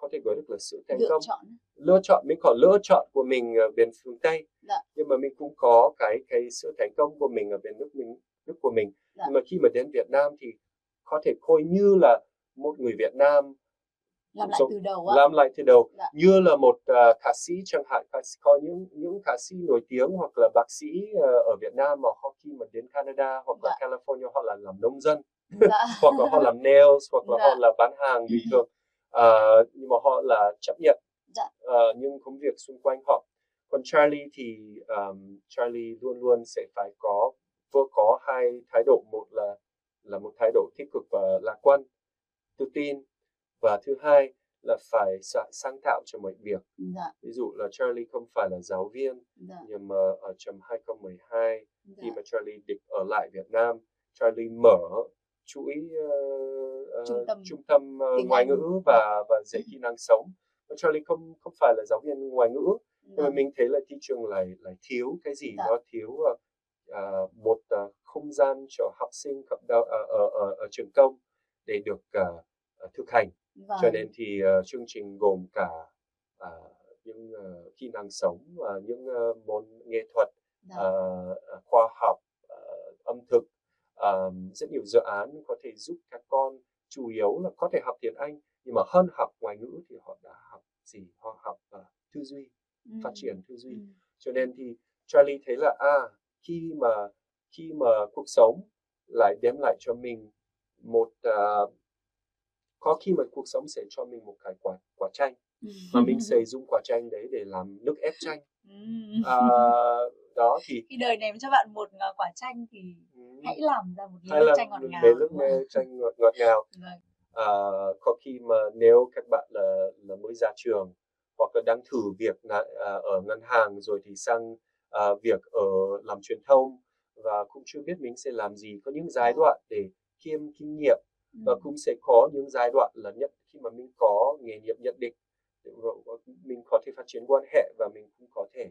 có thể gọi được là sự thành lựa công. chọn lựa chọn mình có lựa chọn của mình ở bên phương Tây Dạ. nhưng mà mình cũng có cái cái sự thành công của mình ở bên nước mình nước của mình. Dạ. nhưng mà khi mà đến Việt Nam thì có thể coi như là một người Việt Nam làm lại từ đầu á. làm lại từ đầu. Dạ. như là một ờ, ca sĩ chẳng hạn ca sĩ, có những những ca sĩ nổi tiếng hoặc là bác sĩ ờ, ở Việt Nam mà họ khi mà đến Canada hoặc là California họ là làm nông dân dạ. Hoặc là họ làm nails hoặc là Dạ. họ là bán hàng bình thường. Ờ, nhưng mà họ là chấp nhận. Dạ. ờ, những công việc xung quanh họ. Còn Charlie thì um, Charlie luôn luôn sẽ phải có vừa có hai thái độ. Một là là một thái độ tích cực và lạc quan tự tin. Và thứ hai là phải sáng tạo cho mọi việc. Dạ. Ví dụ là Charlie không phải là giáo viên dạ. nhưng mà ở trong 2012 dạ khi mà Charlie định ở lại Việt Nam Charlie mở chuỗi uh, trung tâm, trung tâm uh, ngoại ngữ và và dạy kỹ năng sống. Charlie không không phải là giáo viên ngoại ngữ, nhưng mà vâng. mình thấy là thị trường lại lại thiếu cái gì, đó dạ. thiếu uh, uh, một uh, không gian cho học sinh ở, ở, ở, ở trường công để được uh, thực hành. Vâng. Cho nên thì uh, chương trình gồm cả uh, những uh, kỹ năng sống và những uh, môn nghệ thuật, uh, khoa học, uh, âm thực, uh, rất nhiều dự án có thể giúp các con chủ yếu là có thể học tiếng Anh nhưng mà hơn học ngoại ngữ thì họ đã học gì họ học uh, tư duy ừ. phát triển tư duy ừ. cho nên thì Charlie thấy là à khi mà khi mà cuộc sống lại đem lại cho mình một uh, có khi mà cuộc sống sẽ cho mình một cái quả quả chanh mà mình sẽ dùng quả chanh đấy để làm nước ép chanh à, đó thì khi đời này cho bạn một uh, quả chanh thì ừ. hãy làm ra một ly nước chanh ngọt ngào nước chanh ngọt, ngọt ngào. Vâng. à, có khi mà nếu các bạn là là mới ra trường hoặc là đang thử việc uh, ở ngân hàng rồi thì sang uh, việc ở làm truyền thông và cũng chưa biết mình sẽ làm gì có những giai đoạn để kiêm kinh nghiệm và cũng sẽ có những giai đoạn là nhận khi mà mình có nghề nghiệp nhận định mình có thể phát triển quan hệ và mình cũng có thể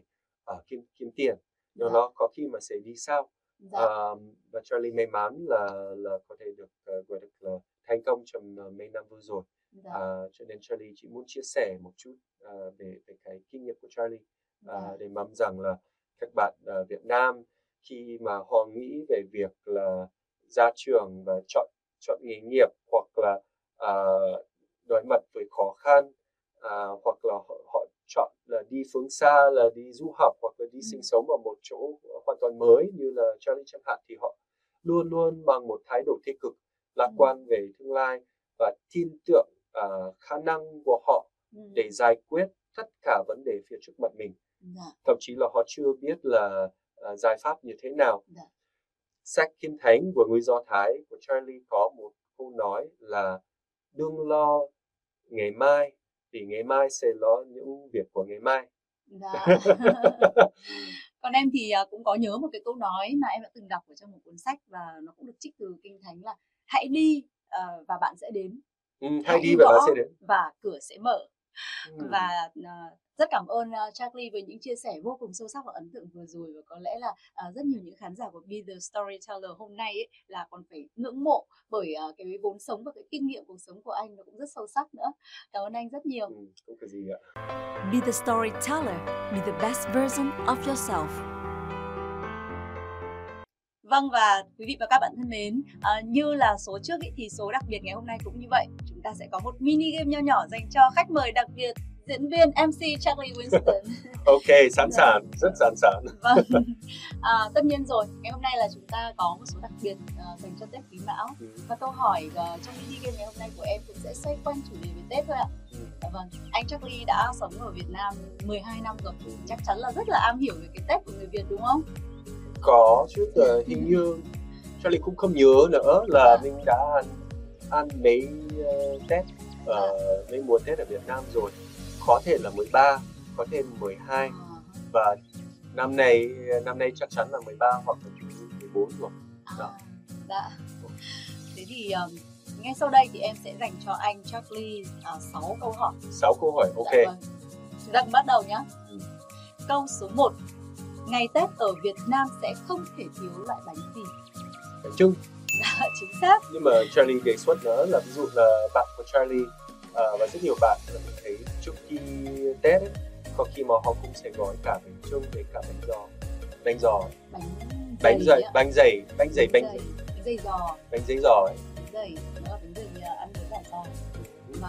uh, kiếm kiếm tiền nhưng dạ. nó có khi mà sẽ đi sau dạ. uh, và Charlie may mắn là là có thể được uh, gọi được là thành công trong uh, mấy năm vừa rồi dạ. uh, cho nên Charlie chỉ muốn chia sẻ một chút uh, về về cái kinh nghiệm của Charlie uh, dạ. để mong rằng là các bạn uh, Việt Nam khi mà họ nghĩ về việc là ra trường và chọn chọn nghề nghiệp hoặc là uh, đối mặt với khó khăn uh, hoặc là họ, họ chọn là đi phương xa là đi du học hoặc là đi ừ. sinh sống ở một chỗ hoàn toàn mới như là Charlie chẳng hạn thì họ luôn luôn bằng một thái độ tích cực lạc ừ. quan về tương lai và tin tưởng uh, khả năng của họ ừ. để giải quyết tất cả vấn đề phía trước mặt mình dạ. thậm chí là họ chưa biết là uh, giải pháp như thế nào dạ. sách kinh thánh của người do thái của Charlie có một câu nói là đừng lo ngày mai thì ngày mai sẽ lo những việc của ngày mai dạ. còn em thì à, cũng có nhớ một cái câu nói mà em đã từng đọc ở trong một cuốn sách và nó cũng được trích từ kinh thánh là hãy đi uh, và bạn sẽ đến ừ, hãy, hãy đi và bạn sẽ đến và cửa sẽ mở ừ. và uh, rất cảm ơn uh, Charlie với những chia sẻ vô cùng sâu sắc và ấn tượng vừa rồi và có lẽ là uh, rất nhiều những khán giả của Be the Storyteller hôm nay ấy, là còn phải ngưỡng mộ bởi uh, cái vốn sống và cái kinh nghiệm cuộc sống của anh nó cũng rất sâu sắc nữa. Cảm ơn anh rất nhiều. Ừ, không có gì ạ. Be the storyteller, be the best version of yourself. Vâng và quý vị và các bạn thân mến, à, như là số trước ý, thì số đặc biệt ngày hôm nay cũng như vậy. Chúng ta sẽ có một mini game nho nhỏ dành cho khách mời đặc biệt diễn viên MC Charlie Winston. ok, sẵn sàng, rất sẵn sàng. Vâng. À, tất nhiên rồi, ngày hôm nay là chúng ta có một số đặc biệt uh, dành cho Tết Quý Mão ừ. và câu hỏi uh, trong mini game ngày hôm nay của em cũng sẽ xoay quanh chủ đề về Tết thôi ạ. Ừ. Dạ vâng, anh Charlie đã sống ở Việt Nam 12 năm rồi, ừ. chắc chắn là rất là am hiểu về cái Tết của người Việt đúng không? Có chứ, uh, hình như Charlie cũng không nhớ nữa là à. mình đã ăn, ăn mấy uh, Tết uh, mấy mùa Tết ở Việt Nam rồi có thể là 13 có thêm 12 và năm nay năm nay chắc chắn là 13 hoặc là 14 rồi. Đó. à, dạ. Thế thì um, ngay sau đây thì em sẽ dành cho anh Charlie uh, 6 câu hỏi. 6 câu hỏi ok. Dạ, vâng. chúng ta bắt đầu nhé ừ. câu số 1 ngày Tết ở Việt Nam sẽ không thể thiếu loại bánh gì? Bánh trưng dạ, chính xác. Nhưng mà Charlie đề xuất nữa là ví dụ là bạn của Charlie uh, và rất nhiều bạn mình thấy trước khi Tết ấy, có khi mà họ cũng sẽ gói cả bánh trưng với cả bánh giò. Bánh giò. Bánh bánh dày bánh dày bánh dày bánh dày bánh dày giò. Bánh dày giò ấy. Bánh dày nó là bánh dày à, ăn với cả giò. Mà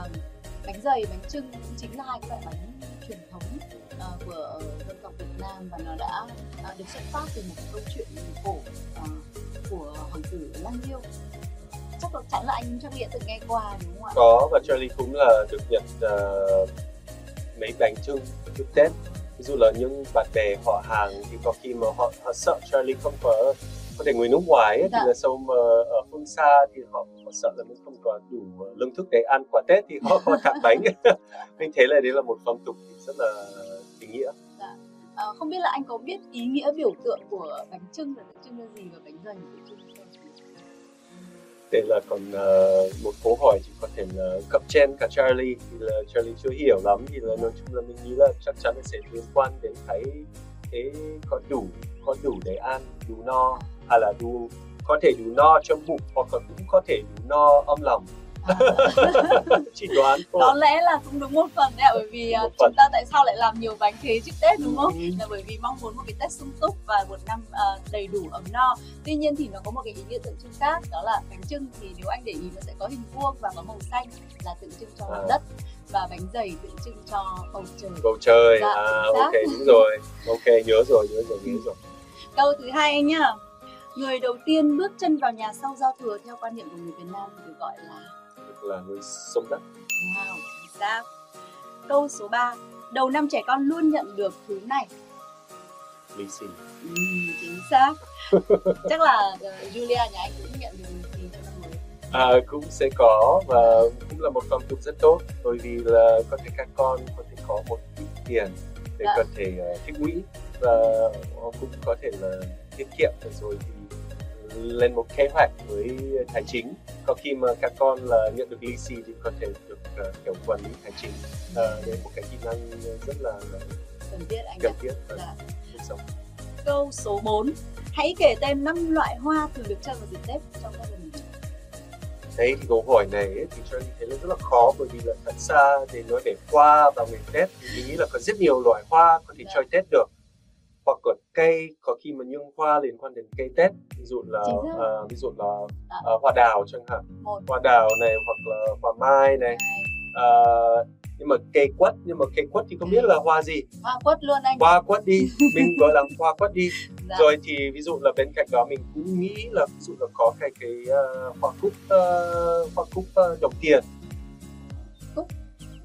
bánh dày bánh trưng cũng chính là hai cái loại bánh truyền thống uh, của dân tộc Việt Nam và nó đã uh, được xuất phát từ một câu chuyện cổ uh, của hoàng tử Lang Diêu chắc là chắn là anh Charlie đã từng nghe qua đúng không ạ? Có và Charlie cũng là được nhận uh, mấy bánh trưng chúc Tết ví dụ là những bạn bè họ hàng thì có khi mà họ, họ sợ Charlie không có có thể người nước ngoài ấy, dạ. thì là sau mà ở phương xa thì họ, họ sợ là mình không có đủ lương thực để ăn quả Tết thì họ họ tặng bánh mình thấy là đấy là một phong tục rất là ý nghĩa dạ. à, không biết là anh có biết ý nghĩa biểu tượng của bánh trưng là tượng trưng là gì và bánh trưng đây là còn uh, một câu hỏi thì có thể là cấp trên cả Charlie thì là Charlie chưa hiểu lắm thì là nói chung là mình nghĩ là chắc chắn là sẽ liên quan đến cái cái có đủ có đủ để ăn đủ no hay là đủ có thể đủ no trong bụng hoặc là cũng có thể đủ no âm lòng. chỉ đoán thôi. Có lẽ là cũng đúng một phần đấy ạ bởi vì uh, chúng ta tại sao lại làm nhiều bánh thế trước tết đúng không? Ừ. là bởi vì mong muốn một cái tết sung túc và một năm uh, đầy đủ ấm no. Tuy nhiên thì nó có một cái ý nghĩa tượng trưng khác đó là bánh trưng thì nếu anh để ý nó sẽ có hình vuông và có màu xanh là tượng trưng cho mặt à. đất và bánh dày tượng trưng cho bầu trời. Bầu trời dạ, à ok đúng rồi. Ok nhớ rồi nhớ rồi nhớ rồi. Câu thứ hai anh nhá. Người đầu tiên bước chân vào nhà sau giao thừa theo quan niệm của người Việt Nam được gọi là là người sống đất. Wow chính xác. Câu số 3 đầu năm trẻ con luôn nhận được thứ này. Lì xì. Ừ, chính xác. Chắc là uh, Julia nhà anh cũng nhận được lì xì à cũng sẽ có và cũng là một phong tục rất tốt bởi vì là có thể các con có thể có một ít tiền để dạ. có thể uh, tích lũy và cũng có thể là tiết kiệm rồi thì lên một kế hoạch với tài chính. Có khi mà các con là nhận được lì xì thì có thể được uh, kiểu quản lý tài chính. Uh, để một cái kỹ năng rất là cần thiết anh cần thiết ở dạ. cuộc sống. Câu số 4 hãy kể tên năm loại hoa thường được chơi vào dịp tết trong gia đình. Đấy thì câu hỏi này ấy, thì cho thấy là rất là khó bởi vì là thật xa để nói về hoa vào ngày tết thì mình nghĩ là có rất nhiều loại hoa có thể dạ. chơi tết được hoặc là cây có khi mà những hoa liên quan đến cây tết ví dụ là uh, ví dụ là uh, hoa đào chẳng hạn. Một. hoa đào này hoặc là hoa mai này. Uh, nhưng mà cây quất nhưng mà cây quất thì không biết là hoa gì. Hoa quất luôn anh. Hoa quất đi mình gọi là hoa quất đi. Dạ. rồi thì ví dụ là bên cạnh đó mình cũng nghĩ là ví dụ là có cái cái uh, hoa cúc uh, hoa cúc uh, đồng tiền. Cúc.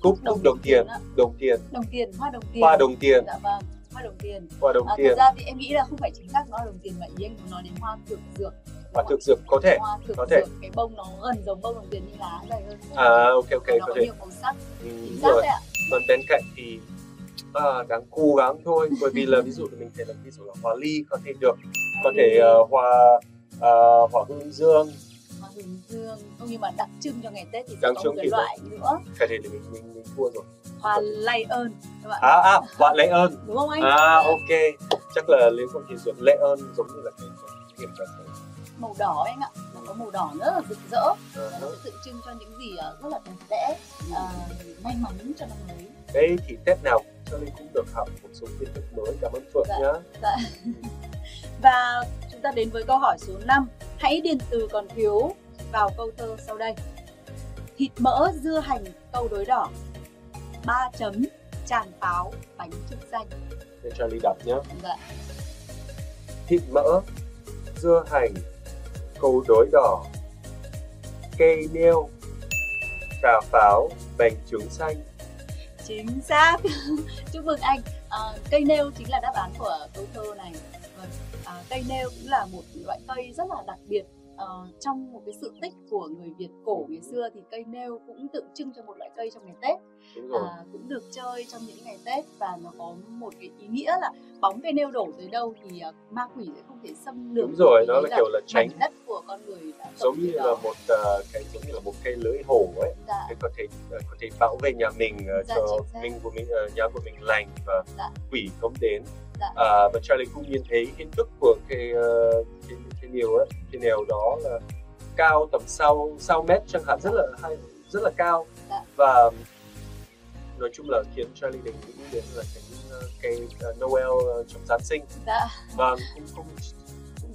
Cúc đồng, cúc đồng tiền. đồng tiền. Đồng tiền hoa đồng tiền. Hoa đồng tiền. Dạ vâng hoa đồng tiền. Hoa đồng à, tiền. thực ra thì em nghĩ là không phải chính xác nói đồng tiền mà ý anh muốn nói đến hoa thực dược. Hoa thực dược có thể hoa thực có thể. cái bông nó gần giống bông đồng tiền nhưng lá dày hơn à ok ok nó có thể. nhiều màu sắc. Ừ, chính xác rồi. đấy ạ. Còn bên cạnh thì à, đáng cố gắng thôi bởi vì là ví dụ mình thể là ví dụ là hoa ly có thể được có thể uh, hoa uh, hoa hương dương hương dương không nhưng mà đặc trưng cho ngày tết thì sẽ có một cái loại nữa. Cái này thì mình mình, mình thua rồi. Hoa lay ơn các bạn. À à hoa lay ơn. Đúng không anh? À ok. Chắc là liên quan đến ruột lay ơn giống như là cái điểm ra màu đỏ anh ạ. Nó có màu đỏ rất là rực rỡ. Uh-huh. nó tượng trưng cho những gì ờ, rất là đẹp đẽ uh, may mắn cho năm mới. Đây thì tết nào cho nên cũng được học một số kiến thức mới. Cảm ơn phượng dạ, nhá. dạ. và ta đến với câu hỏi số 5 hãy điền từ còn thiếu vào câu thơ sau đây. Thịt mỡ dưa hành câu đối đỏ. Ba chấm tràng pháo bánh trưng xanh. Để cho ly đọc nhé. Dạ. thịt mỡ dưa hành câu đối đỏ. Cây nêu trà pháo bánh trứng xanh. Chính xác. Chúc mừng anh. À, cây nêu chính là đáp án của câu thơ này. À, cây nêu cũng là một loại cây rất là đặc biệt uh, trong một cái sự tích của người Việt cổ ngày xưa thì cây nêu cũng tượng trưng cho một loại cây trong ngày Tết à, cũng được chơi trong những ngày Tết và nó có một cái ý nghĩa là bóng cây nêu đổ tới đâu thì uh, ma quỷ sẽ không thể xâm lược đúng rồi nó là, là kiểu là tránh đất của con người đã giống như đó. là một uh, cái giống như là một cây lưỡi hổ ấy dạ. để có thể uh, có thể bảo vệ nhà mình uh, dạ, cho mình của mình uh, nhà của mình lành và dạ. quỷ không đến dạ. uh, và Charlie cũng nhìn thấy hình thức của cái, uh, cái cái điều ấy cái nèo đó là cao tầm sau sau mét chẳng hạn rất là hay rất là cao dạ. và nói chung là khiến Charlie định nghĩ đến là cái uh, cây uh, Noel uh, trong Giáng sinh dạ. và cũng cũng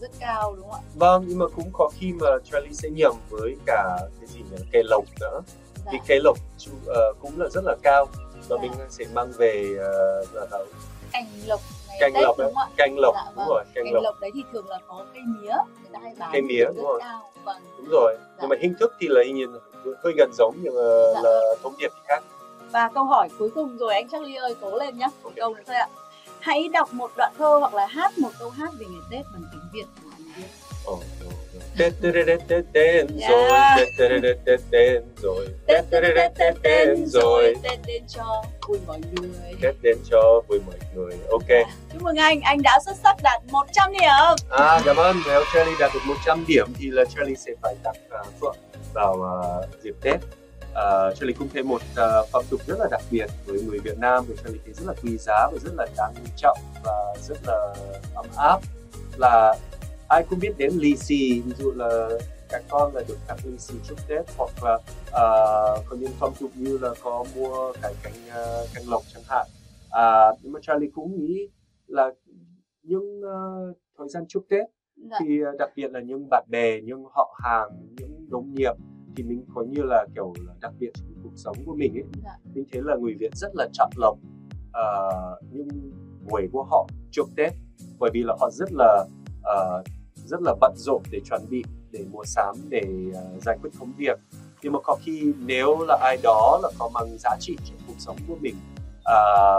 rất cao đúng không ạ? Vâng, nhưng mà cũng có khi mà Charlie sẽ nhầm với cả cái gì nhỉ, cây lộc nữa. Dạ. Thì cây lộc uh, cũng là rất là cao và dạ. mình sẽ mang về uh, là đâu? Cành lộc canh Tết, lộc đúng đấy canh lộc dạ, đúng vâng. rồi canh, canh lộc. lộc đấy thì thường là có cây mía người ta hay bán cây mía đúng rồi cao. Vâng. đúng rồi dạ. nhưng mà hình thức thì là nhìn hơi gần giống nhưng mà dạ. là thông điệp thì khác và câu hỏi cuối cùng rồi anh Charlie ơi cố lên nhá okay. câu nữa thôi ạ hãy đọc một đoạn thơ hoặc là hát một câu hát về ngày Tết bằng tiếng Việt của anh Việt oh, rồi Yeah. Rồi Tết rồi Tết đến cho vui mọi người Tết đến cho vui mọi người Ok Chúc mừng anh, anh đã xuất sắc đạt 100 điểm À, cảm ơn. Nếu Charlie đạt được 100 điểm thì là Charlie sẽ phải tặng uh, Phượng vào uh, dịp Tết. Uh, Charlie cũng thêm một uh, phong tục rất là đặc biệt với người Việt Nam thì Charlie thấy rất là quý giá và rất là đáng trọng và rất là ấm áp là ai cũng biết đến lì xì ví dụ là các con là được tặng lì xì chúc Tết hoặc là uh, có những phong tục như là có mua cái cánh uh, cánh lộc chẳng hạn à, nhưng mà Charlie cũng nghĩ là những uh, thời gian chúc Tết dạ. thì uh, đặc biệt là những bạn bè, những họ hàng, những đồng nghiệp thì mình có như là kiểu là đặc biệt trong cuộc sống của mình ấy. Dạ. Mình thấy là người Việt rất là chọn lọc uh, những buổi của họ chúc Tết bởi vì là họ rất là uh, rất là bận rộn để chuẩn bị để mua sắm để uh, giải quyết công việc. Nhưng mà có khi nếu là ai đó là có mang giá trị trong cuộc sống của mình à,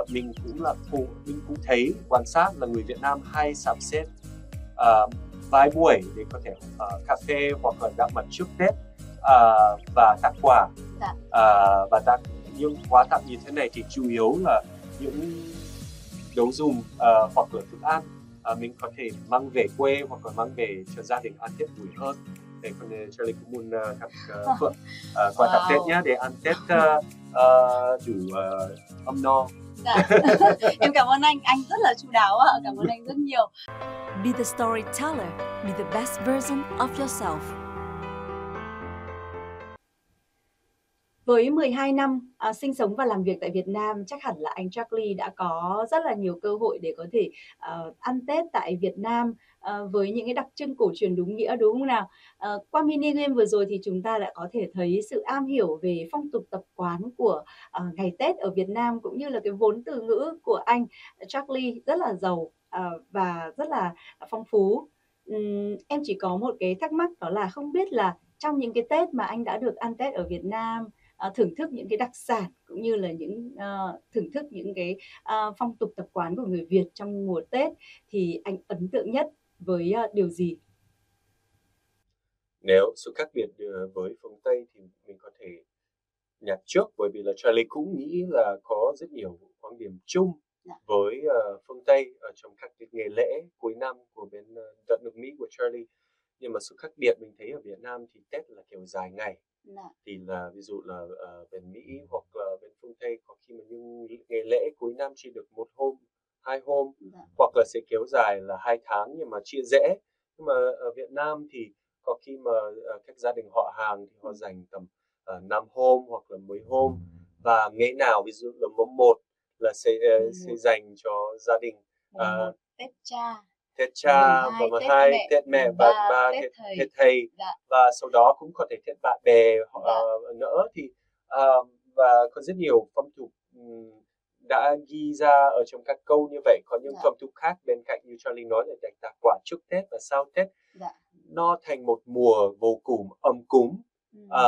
mình cũng là phụ mình cũng thấy quan sát là người Việt Nam hay sắp xếp à, vài buổi để có thể à, cà phê hoặc là gặp mặt trước Tết à, và tặng quà. Dạ. à, và tặng những quà tặng như thế này thì chủ yếu là những đồ dùng à, hoặc là thức ăn à, mình có thể mang về quê hoặc là mang về cho gia đình ăn Tết vui hơn để con uh, Charlie cũng muốn uh, tặng uh, Phượng uh, tặng Wow. Tết nhé để ăn Tết uh, uh, đủ uh, ấm no Dạ. em cảm ơn anh, anh rất là chu đáo ạ, cảm ơn anh rất nhiều. Be the storyteller. Be the best version of yourself. Với 12 năm à, sinh sống và làm việc tại Việt Nam, chắc hẳn là anh Charlie đã có rất là nhiều cơ hội để có thể à, ăn Tết tại Việt Nam à, với những cái đặc trưng cổ truyền đúng nghĩa đúng không nào? À, qua mini game vừa rồi thì chúng ta đã có thể thấy sự am hiểu về phong tục tập quán của à, ngày Tết ở Việt Nam cũng như là cái vốn từ ngữ của anh Charlie rất là giàu à, và rất là phong phú. Ừm, em chỉ có một cái thắc mắc đó là không biết là trong những cái Tết mà anh đã được ăn Tết ở Việt Nam à, thưởng thức những cái đặc sản cũng như là những à, thưởng thức những cái à, phong tục tập quán của người Việt trong mùa Tết thì anh ấn tượng nhất với à, điều gì? nếu sự khác biệt ờ, với phương Tây thì mình có thể nhặt trước bởi vì là Charlie cũng nghĩ là có rất nhiều quan điểm chung Dạ. với ờ, phương Tây ở trong các cái ngày lễ cuối năm của bên uh, đất nước Mỹ của Charlie nhưng mà sự khác biệt mình thấy ở Việt Nam thì Tết là kiểu dài ngày Dạ. thì là ví dụ là ờ, bên Mỹ hoặc là bên phương Tây có khi mà những ngày lễ cuối năm chỉ được một hôm hai hôm Dạ. hoặc là sẽ kéo dài là hai tháng nhưng mà chia rẽ nhưng mà ở Việt Nam thì có khi mà ờ, các gia đình họ hàng thì họ dành tầm uh, 5 hôm hoặc là 10 hôm và ngày nào ví dụ là mùng 1 là sẽ ờ, Mùng sẽ một. dành cho gia đình một Tết cha, Tết cha và hai Tết 2 mẹ, Tết mẹ và ba ba Tết Tết thầy. Tết thầy Dạ. và sau đó cũng có thể Tết bạn bè Dạ. ờ, nữa thì ờ, và có rất nhiều phong tục đã ghi ra ở trong các câu như vậy có những Dạ. phong tục khác bên cạnh như Charlie nói là dành tặng quà trước Tết và sau Tết Dạ. nó thành một mùa vô cùng ấm cúng Ừ. à,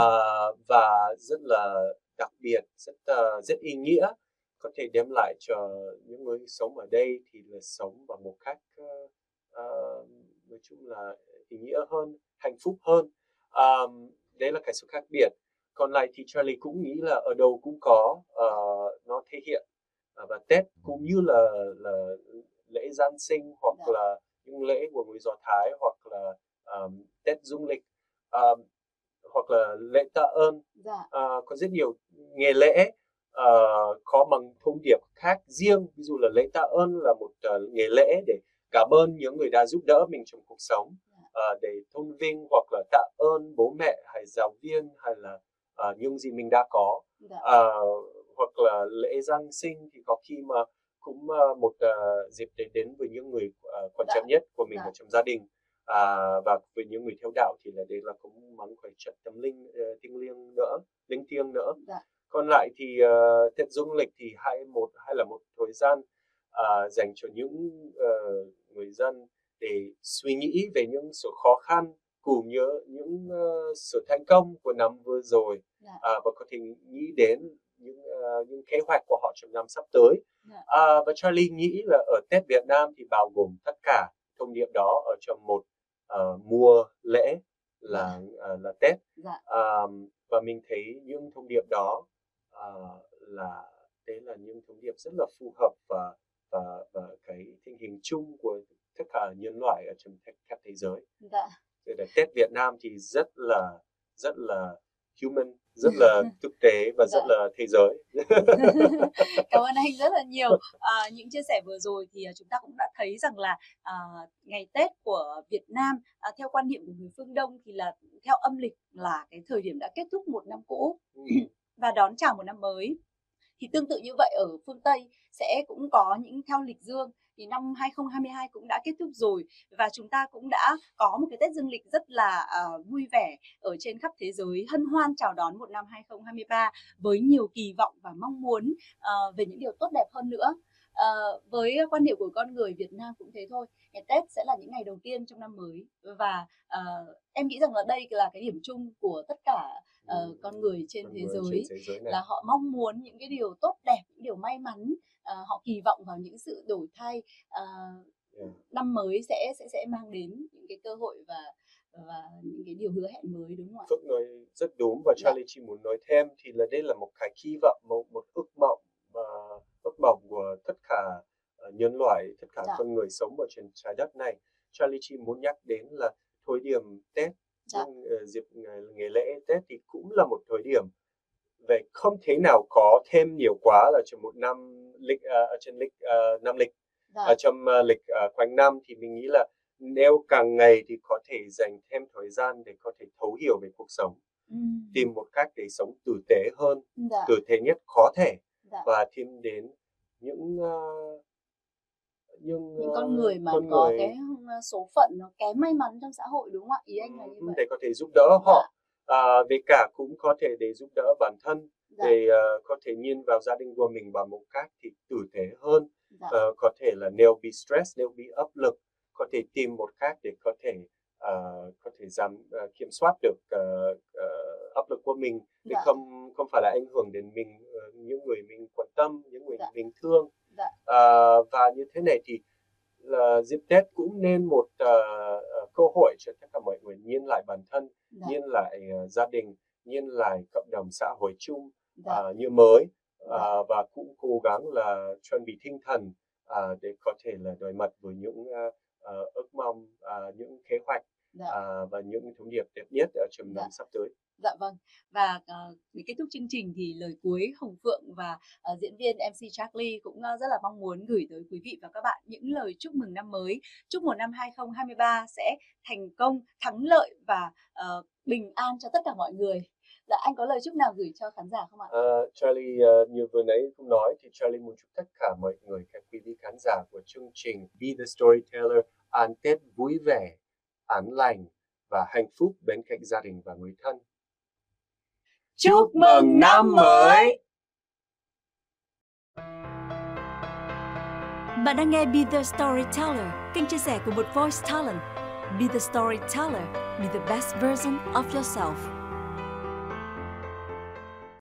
và rất là đặc biệt rất ờ, rất ý nghĩa có thể đem lại cho những người sống ở đây thì là sống bằng một cách ờ, ờ, nói chung là ý nghĩa hơn hạnh phúc hơn um, đấy là cái sự khác biệt còn lại thì Charlie cũng nghĩ là ở đâu cũng có ờ, nó thể hiện Ờ, và Tết cũng như là là lễ Giáng sinh hoặc Dạ. là những lễ của người Do Thái hoặc là um, Tết dương lịch um, hoặc là lễ tạ ơn. Ờ, có rất nhiều ngày lễ ờ, có bằng thông điệp khác riêng ví dụ là lễ tạ ơn là một ờ, ngày lễ để cảm ơn những người đã giúp đỡ mình trong cuộc sống Ờ, để tôn vinh hoặc là tạ ơn bố mẹ hay giáo viên hay là ờ, những gì mình đã có. Ờ, hoặc là lễ Giáng sinh thì có khi mà cũng một ờ, dịp để đến với những người ờ, quan Dạ. trọng nhất của mình Dạ. ở trong gia đình à, và với những người theo đạo thì là đây là cũng mong khỏe chất tâm linh uh, thiêng liêng nữa linh thiêng nữa Dạ. còn lại thì uh, Tết dương lịch thì hay một hay là một thời gian à, dành cho những ờ, người dân để suy nghĩ về những sự khó khăn cũng như những ờ, sự thành công của năm vừa rồi Dạ. à, và có thể nghĩ đến những ờ, những kế hoạch của họ trong năm sắp tới Dạ. à, và Charlie nghĩ là ở Tết Việt Nam thì bao gồm tất cả thông điệp đó ở trong một ờ, mùa lễ là uh, là Tết Dạ. um, và mình thấy những thông điệp đó uh, là đấy là những thông điệp rất là phù hợp và và và cái tình hình chung của tất cả nhân loại ở trong khắp thế giới. Dạ. Là Tết Việt Nam thì rất là rất là human, rất là thực tế và rất Dạ. là thế giới. Cảm ơn anh rất là nhiều. À, những chia sẻ vừa rồi thì à, chúng ta cũng đã thấy rằng là à, ngày Tết của Việt Nam à, theo quan niệm của người phương Đông thì là theo âm lịch là cái thời điểm đã kết thúc một năm cũ Ừ, và đón chào một năm mới. Thì tương tự như vậy ở phương Tây sẽ cũng có những theo lịch dương thì năm 2022 cũng đã kết thúc rồi và chúng ta cũng đã có một cái Tết dương lịch rất là uh, vui vẻ ở trên khắp thế giới hân hoan chào đón một năm 2023 với nhiều kỳ vọng và mong muốn uh, về những điều tốt đẹp hơn nữa. Uh, với quan niệm của con người Việt Nam cũng thế thôi. Ngày Tết sẽ là những ngày đầu tiên trong năm mới và uh, em nghĩ rằng là đây là cái điểm chung của tất cả ừ, con người trên con thế người giới trên thế giới này. là họ mong muốn những cái điều tốt đẹp, những điều may mắn, ờ, họ kỳ vọng vào những sự đổi thay ờ, Yeah. năm mới sẽ sẽ sẽ mang đến những cái cơ hội và và những cái điều hứa hẹn mới đúng không ạ? Phước nói rất đúng và Dạ. Charlie chỉ muốn nói thêm thì là đây là một cái kỳ vọng, một, một ước mộng mà ước mộng của tất cả nhân loại, tất cả Dạ. con người sống ở trên trái đất này. Charlie chỉ muốn nhắc đến là thời điểm Tết, Dạ. ờ, dịp ngày, lễ Tết thì cũng là một thời điểm về không thể nào có thêm nhiều quá là trong một năm lịch ờ, ở trên lịch ờ, năm lịch Dạ. ở trong ờ, lịch ờ, quanh năm thì mình nghĩ là nếu càng ngày thì có thể dành thêm thời gian để có thể thấu hiểu về cuộc sống Ừm. tìm một cách để sống tử tế hơn Dạ. tử tế nhất có thể Dạ. và thêm đến những ờ, những, những ờ, con người mà con có người, cái ờ, số phận nó kém may mắn trong xã hội đúng không ạ? Ý anh là như vậy. để có thể giúp đỡ họ à, về cả cũng có thể để giúp đỡ bản thân Dạ. để ờ, có thể nhìn vào gia đình của mình bằng một cách thì tử tế hơn Dạ. Ờ, có thể là nếu bị stress nếu bị áp lực có thể tìm một cách để có thể ờ, có thể giảm ờ, kiểm soát được ờ, ờ, áp lực của mình để Dạ. không không phải là ảnh hưởng đến mình ờ, những người mình quan tâm những người Dạ. mình thương Ờ, và như thế này thì là dịp Tết cũng nên một ờ, ờ, cơ hội cho tất cả mọi người nhìn lại bản thân Dạ. nhìn lại ờ, gia đình nhìn lại cộng đồng xã hội chung Dạ. ờ, như mới. Ờ, và cũng cố gắng là chuẩn bị tinh thần ờ, để có thể là đối mặt với những ờ, ờ, ước mong ờ, những kế hoạch ờ, và những thông điệp đẹp nhất ở trong Dạ. năm sắp tới Dạ vâng. Và uh, để kết thúc chương trình thì lời cuối Hồng Phượng và uh, diễn viên MC Charlie cũng uh, rất là mong muốn gửi tới quý vị và các bạn những lời chúc mừng năm mới. Chúc một năm 2023 sẽ thành công, thắng lợi và uh, bình an cho tất cả mọi người. Dạ anh có lời chúc nào gửi cho khán giả không ạ? Uh, Charlie uh, như vừa nãy cũng nói thì Charlie muốn chúc tất cả mọi người các quý vị khán giả của chương trình Be the Storyteller ăn Tết vui vẻ an lành và hạnh phúc bên cạnh gia đình và người thân Chúc mừng năm mới! Bạn đang nghe Be The Storyteller, kênh chia sẻ của một voice talent. Be The Storyteller, be the best version of yourself.